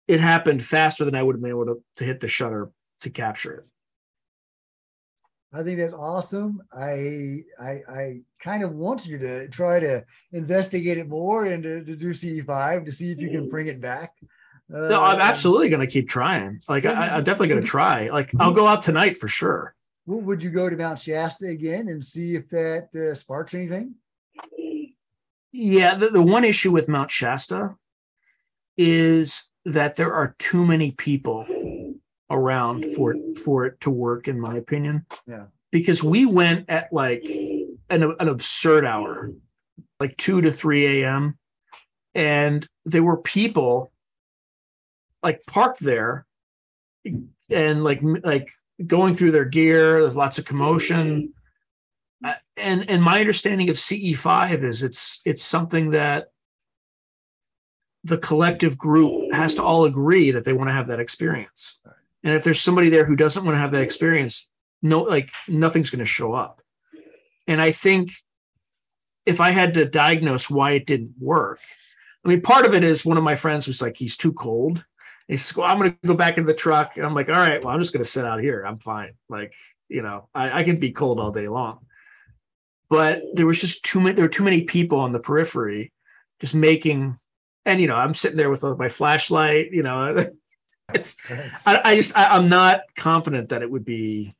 it happened faster than I would have been able to to hit the shutter to capture it. I think that's awesome. I I I kind of want you to try to investigate it more and to, to do CE5 to see if you can bring it back. Uh, No, I'm absolutely going to keep trying. Like, I, I'm definitely going to try. Like, I'll go out tonight for sure. Would you go to Mount Shasta again and see if that uh, sparks anything? Yeah, the, the one issue with Mount Shasta is that there are too many people around for it for it to work, in my opinion. Yeah. Because we went at like an, an absurd hour, like two to three a.m. and there were people like parked there and like like going through their gear. There's lots of commotion. Uh, and and my understanding of CE5 is it's it's something that the collective group has to all agree that they want to have that experience. And if there's somebody there who doesn't want to have that experience, no, like nothing's going to show up. And I think if I had to diagnose why it didn't work, I mean, part of it is one of my friends was like, he's too cold. He says, well, I'm going to go back into the truck. And I'm like, all right, well, I'm just going to sit out here. I'm fine. Like, you know, I, I can be cold all day long. But there was just too many, there were too many people on the periphery just making, and, you know, I'm sitting there with my flashlight, you know, I, I just, I, I'm not confident that it would be,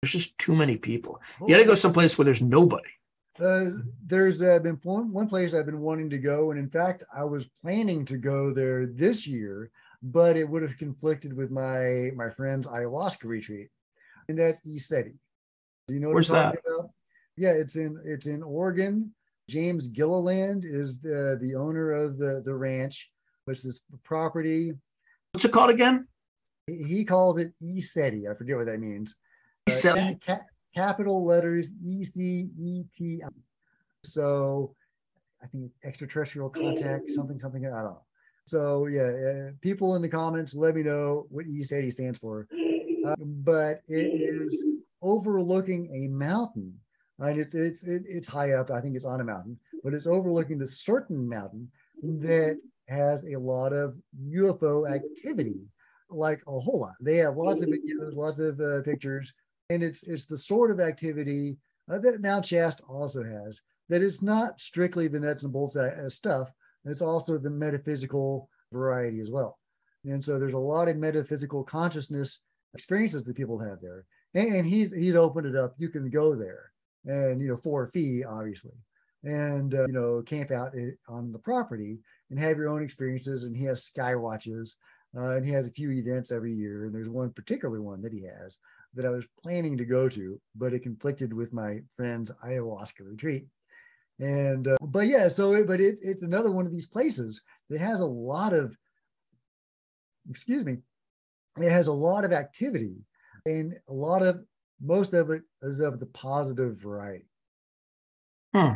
there's just too many people. You got to go someplace where there's nobody. Uh, there's uh, been one, one place I've been wanting to go, and in fact, I was planning to go there this year, but it would have conflicted with my my friend's ayahuasca retreat, and that's ECETI. Do you know what Where's I'm talking about? Yeah, it's in it's in Oregon. James Gilliland is the the owner of the the ranch, which is property. What's it called again? He calls it ECETI. I forget what that means. Uh, ca- capital letters E C E T. So I think extraterrestrial contact, something, something. I don't know. So yeah, people in the comments, let me know what ECETI stands for. Uh, but it is overlooking a mountain, and it's it's it, it's high up. I think it's on a mountain, but it's overlooking the certain mountain that has a lot of UFO activity, like a whole lot. They have lots of videos, lots of uh, pictures, and it's it's the sort of activity uh, that Mount Shasta also has. That it's not strictly the nuts and bolts uh, stuff. It's also the metaphysical variety as well. And so there's a lot of metaphysical consciousness experiences that people have there. And, he's he's opened it up. You can go there, and you know for a fee, obviously, and uh, you know camp out on the property and have your own experiences. And he has sky watches, uh, and he has a few events every year. And there's one particular one that he has that I was planning to go to, but it conflicted with my friend's ayahuasca retreat. And uh, but yeah, so it, but it, it's another one of these places that has a lot of, excuse me, it has a lot of activity, and a lot of most of it is of the positive variety. Hmm.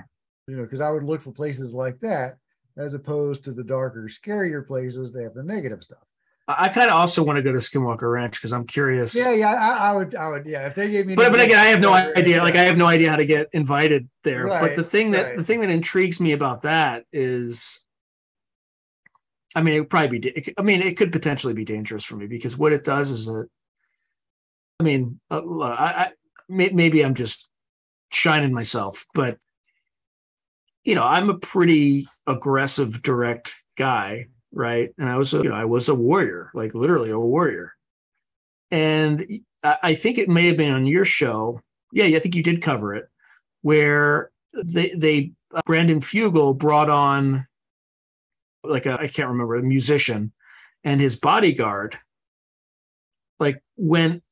You know, because I would look for places like that as opposed to the darker, scarier places that have the negative stuff. I, kind of also want to go to Skinwalker Ranch because I'm curious. Yeah, yeah, I, I would, I would, yeah. If they gave me, but but again, I have no idea. Like I have no idea how to get invited there. Right, but the thing that right. the thing that intrigues me about that is, I mean, it would probably be. I mean, it could potentially be dangerous for me because what it does is that, I mean, uh, I, I maybe I'm just shining myself, but you know, I'm a pretty aggressive, direct guy, right? And I was, a, you know, I was a warrior, like literally a warrior. And I think it may have been on your show. Yeah, I think you did cover it, where they they uh, Brandon Fugal brought on like I can't remember a musician, and his bodyguard like went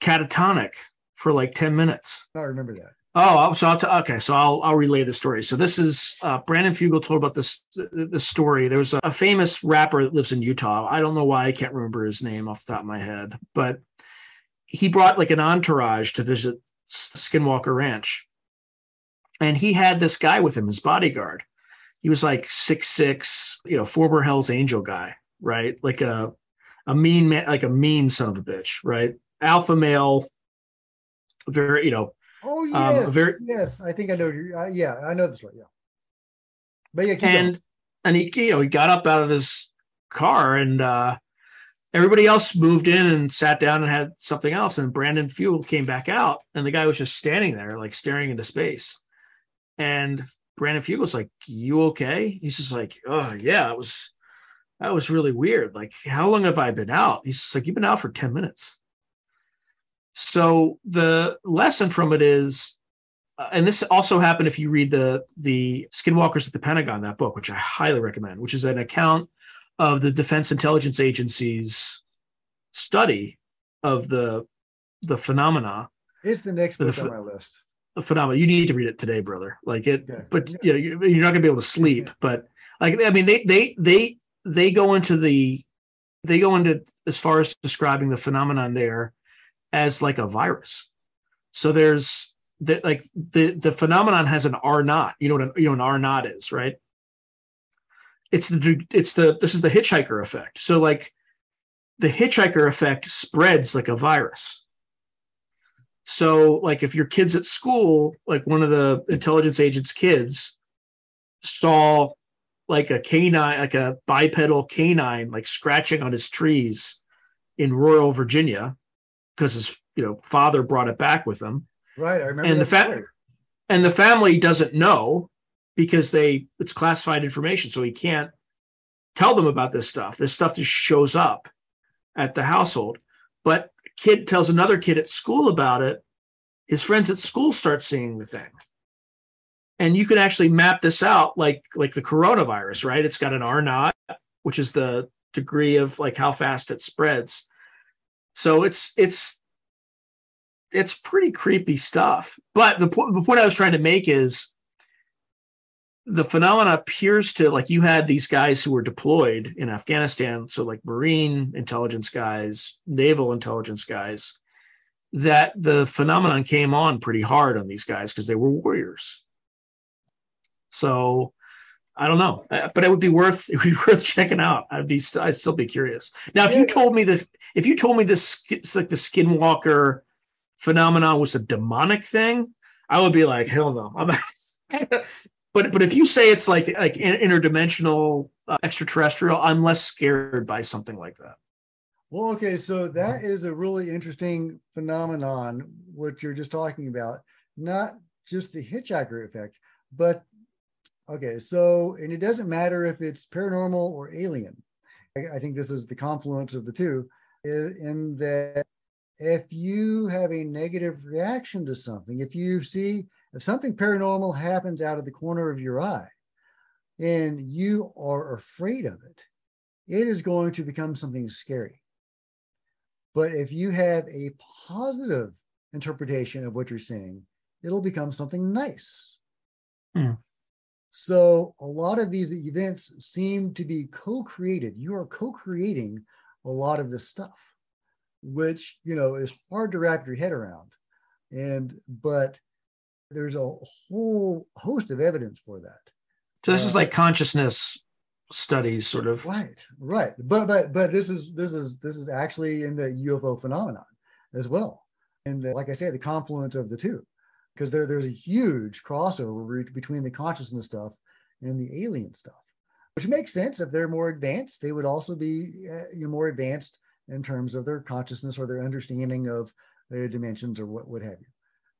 catatonic for like 10 minutes. I remember that. Oh, so I'll t- okay. So I'll I'll relay the story. So this is uh, Brandon Fugal told about this this story. There was a, a, famous rapper that lives in Utah. I don't know why I can't remember his name off the top of my head, but he brought like an entourage to visit Skinwalker Ranch, and he had this guy with him, his bodyguard. He was like six six, you know, former Hell's Angel guy, right? Like a a mean man, like a mean son of a bitch, right? Alpha male, very, you know Oh yes, um, very, yes. I think I know. Uh, yeah, I know this one. Yeah, but yeah, and going. and he you know he got up out of his car and uh everybody else moved in and sat down and had something else and brandon Fugal came back out and the guy was just standing there like staring into space and brandon fugal's like you okay he's just like oh yeah it was that was really weird like how long have i been out he's like you've been out for 10 minutes so the lesson from it is, uh, and this also happened if you read the the Skinwalkers at the Pentagon, that book, which I highly recommend, which is an account of the Defense Intelligence Agency's study of the the phenomena. It's the next book the, on my list. The phenomena. You need to read it today, brother. Like it, okay. but you know you're not going to be able to sleep. But like I mean, they they they they go into the they go into as far as describing the phenomenon there as like a virus. So there's the, like the the phenomenon has an R naught. You know what an, you know an R naught is, right? It's the it's the this is the hitchhiker effect. So like the hitchhiker effect spreads like a virus. So like if your kids at school, like one of the intelligence agents' kids saw like a canine, like a bipedal canine, like scratching on his trees in rural Virginia, because his you know father brought it back with him. Right, I remember. And the fa- and the family doesn't know because they it's classified information, so he can't tell them about this stuff. This stuff just shows up at the household. But kid tells another kid at school about it. His friends at school start seeing the thing. And you can actually map this out like like the coronavirus, right? It's got an R naught, which is the degree of like how fast it spreads. So it's it's it's pretty creepy stuff. But the, po- the point I was trying to make is the phenomena appears to like you had these guys who were deployed in Afghanistan, so like Marine intelligence guys, naval intelligence guys, that the phenomenon came on pretty hard on these guys because they were warriors. So I don't know, uh, but it would be worth it would be worth checking out. I'd be I'd still be curious. Now, if you told me that if you told me this it's like the Skinwalker phenomenon was a demonic thing, I would be like, hell no. I'm but but if you say it's like like interdimensional uh, extraterrestrial, I'm less scared by something like that. Well, okay, so that is a really interesting phenomenon what you're just talking about. Not just the hitchhiker effect, but Okay, so, and it doesn't matter if it's paranormal or alien. I, I think this is the confluence of the two, in that if you have a negative reaction to something, if you see, if something paranormal happens out of the corner of your eye and you are afraid of it, it is going to become something scary. But if you have a positive interpretation of what you're seeing, it'll become something nice. Hmm. So a lot of these events seem to be co-created. You are co-creating a lot of this stuff, which you know is hard to wrap your head around. And but there's a whole host of evidence for that. So this uh, is like consciousness studies, sort of. Right, right. But but but this is this is this is actually in the UFO phenomenon as well. And the, like I said, the confluence of the two because there, there's a huge crossover between the consciousness stuff and the alien stuff, which makes sense. If they're more advanced, they would also be uh, you know, more advanced in terms of their consciousness or their understanding of uh, dimensions or what, what have you.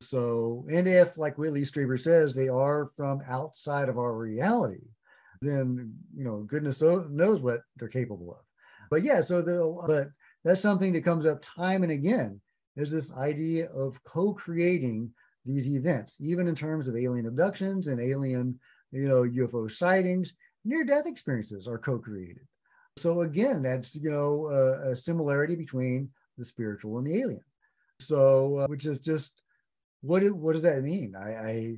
So, and if, like Whitley Strieber says, they are from outside of our reality, then you know, goodness knows what they're capable of. But yeah, so the but that's something that comes up time and again is this idea of co-creating these events, even in terms of alien abductions and alien, you know, UFO sightings, near-death experiences are co-created. So again, that's you know a, a similarity between the spiritual and the alien. So, uh, which is just what what does that mean? I, I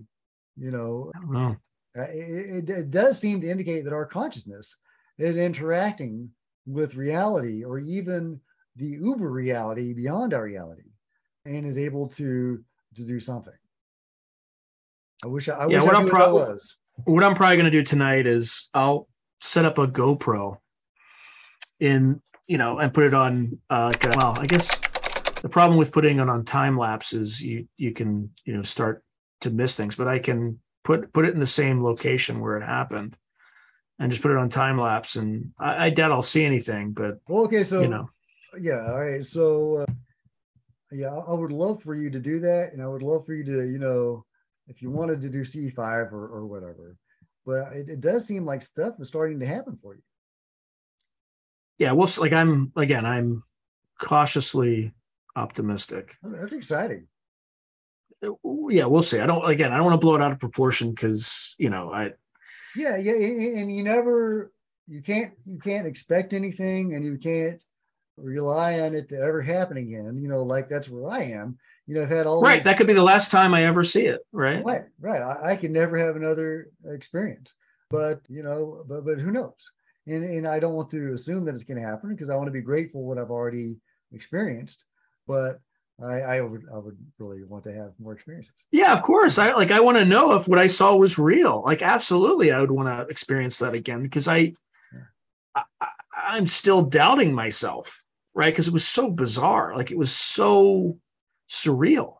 you know, I don't know. It, it, does seem to indicate that our consciousness is interacting with reality or even the uber reality beyond our reality and is able to to do something. I wish i, I yeah, wish what I am pro- what was. what i'm probably going to do tonight is i'll set up a gopro in you know and put it on uh well i guess the problem with putting it on time lapse is you you can you know start to miss things but i can put put it in the same location where it happened and just put it on time lapse and i, I doubt i'll see anything but well, okay so you know. yeah all right so uh, yeah i would love for you to do that and i would love for you to you know if you wanted to do c5 or, or whatever. But it, it does seem like stuff is starting to happen for you. Yeah well like i'm again i'm cautiously optimistic. Oh, that's exciting. Uh, yeah we'll see. I don't again i don't want to blow it out of proportion because you know i yeah yeah and you never you can't you can't expect anything and you can't rely on it to ever happen again you know like that's where i am you know i've had all right these... that could be the last time i ever see it right right right i, I can never have another experience but you know but but who knows and and i don't want to assume that it's going to happen because i want to be grateful what i've already experienced but I, I would I would really want to have more experiences. Yeah, of course. I like I want to know if what I saw was real. Like absolutely, I would want to experience that again because I, yeah. I I'm still doubting myself, right? Because it was so bizarre. Like it was so surreal,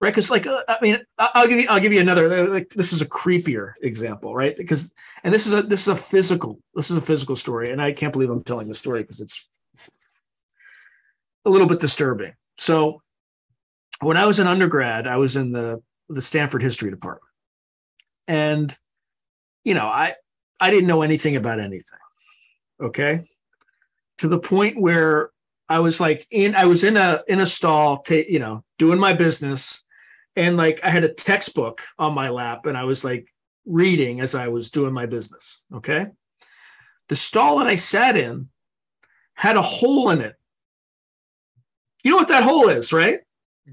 right? Because like uh, I mean, I'll give you I'll give you another. Like this is a creepier example, right? Because and this is a this is a physical this is a physical story, and I can't believe I'm telling the story because it's a little bit disturbing. So when I was an undergrad, I was in the the Stanford history department. And you know, I I didn't know anything about anything. Okay? To the point where I was like in I was in a in a stall, t- you know, doing my business and like I had a textbook on my lap and I was like reading as I was doing my business, okay? The stall that I sat in had a hole in it you know what that hole is, right?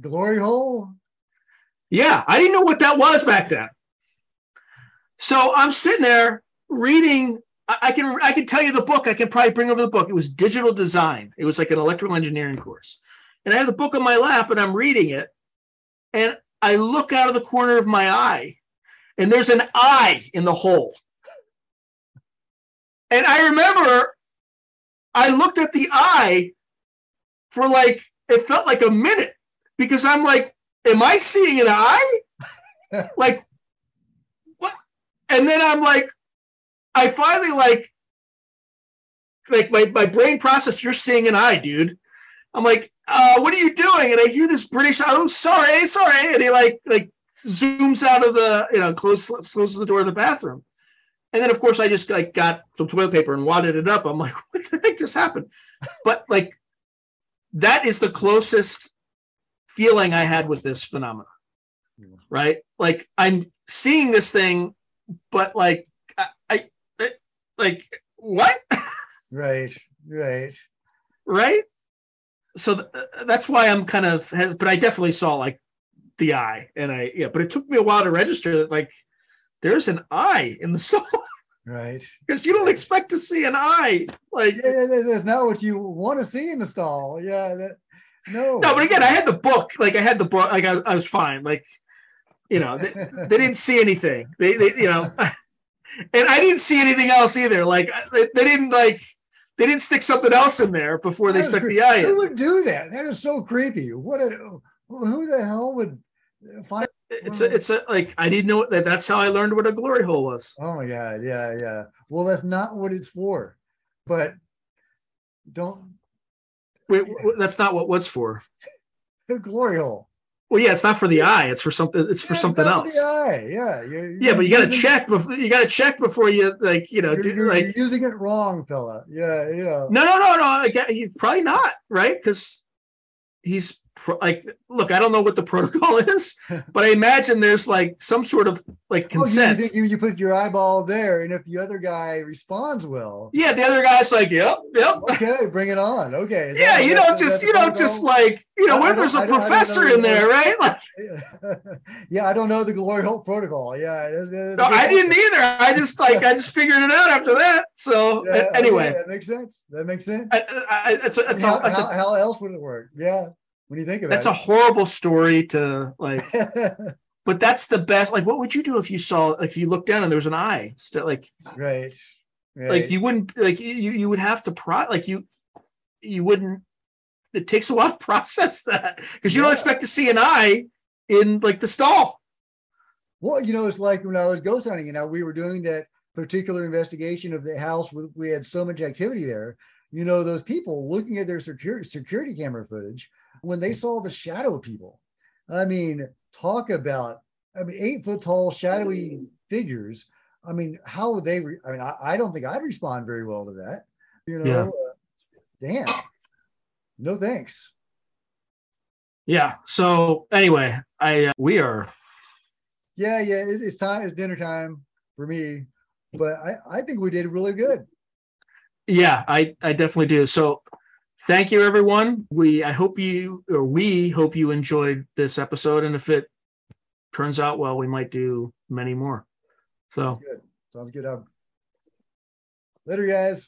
Glory hole. Yeah, I didn't know what that was back then. So I'm sitting there reading. I, I can I can tell you the book. I can probably bring over the book. It was digital design. It was like an electrical engineering course, and I have the book on my lap and I'm reading it, and I look out of the corner of my eye, and there's an eye in the hole. And I remember I looked at the eye for like it felt like a minute because I'm like, am I seeing an eye? like, what? And then I'm like, I finally like, like my, my brain processed, you're seeing an eye, dude. I'm like, uh, what are you doing? And I hear this British, oh, sorry, sorry. And he like, like zooms out of the, you know, close, closes the door of the bathroom. And then of course I just like got some toilet paper and wadded it up. I'm like, what the heck just happened? But like that is the closest feeling I had with this phenomenon. Right? Like I'm seeing this thing, but like like what? right, right, right. So th- that's why I'm kind of, but I definitely saw like the eye, and I yeah, but it took me a while to register that like there's an eye in the stall. Right. Because you don't expect to see an eye. Like yeah, that's not what you want to see in the stall. Yeah. That, no. No, but again, I had the book. Like I had the book. Like I, I was fine. Like, you know, they, they didn't see anything. They, they, you know, and I didn't see anything else either. Like they, they didn't like they didn't stick something else in there before they stuck the eye in. Who would do that? That is so creepy. What a who the hell would find it's a, it's a like I didn't know that. That's how I learned what a glory hole was. Oh my god, yeah, yeah. Well, that's not what it's for, but don't. Wait, that's not what what's for. A glory hole. Well, yeah, it's not for the eye. It's for something. It's for Yeah, something not for else. the eye. Yeah, you're, Yeah, but you got to check before you got to check before you like you know You're, do you're- like you're using it wrong, fella. Yeah, you know. no no no no I he probably not right because he's pro- like look I don't know what the protocol is but I imagine there's like some sort of like Oh, you, consent. you, you put your eyeball there, and if the other guy responds well, yeah, the other guy's like yep yep. okay, bring it on. Okay. is Yeah, you don't just you don't just like you know I- if there's a I don't- I don't professor in there right like yeah, I don't know the glory hole protocol. Yeah, it it no, I didn't either I just like I just figured it out after that so Yeah, a- okay, anyway that makes sense. That makes sense. I, I, it's a, it's how, a, how, how else would it work? Yeah, when you think about that's a horrible story to like but that's the best like what would you do if you saw like if you looked down and there was an eye still like right. right. like you wouldn't like you you would have to pro like you you wouldn't it takes a while to process that because you don't expect to see an eye in like the stall Well, you know, it's like when I was ghost hunting, and now we were doing that particular investigation of the house. We had so much activity there. You know, those people looking at their security security camera footage when they saw the shadow people. I mean, talk about I mean, eight foot tall shadowy figures. I mean, how would they? Re- I mean, I, I don't think I'd respond very well to that. You know, Yeah. uh, damn. No thanks. yeah so anyway i uh, we are Yeah, yeah, it, it's time. It's dinner time for me, but I I think we did really good. yeah i i definitely do so thank you everyone we i hope you or we hope you enjoyed this episode and if it turns out well we might do many more so Good. Sounds good. Um, later, guys.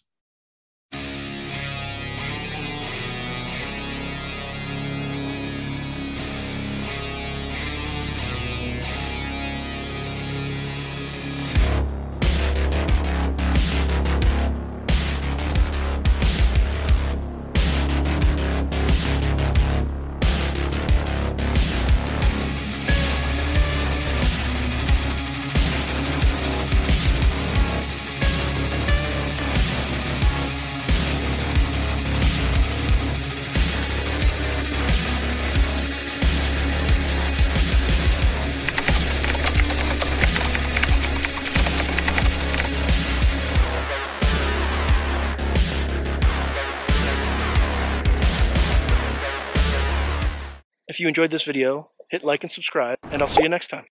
If you enjoyed this video, hit like and subscribe, and I'll see you next time.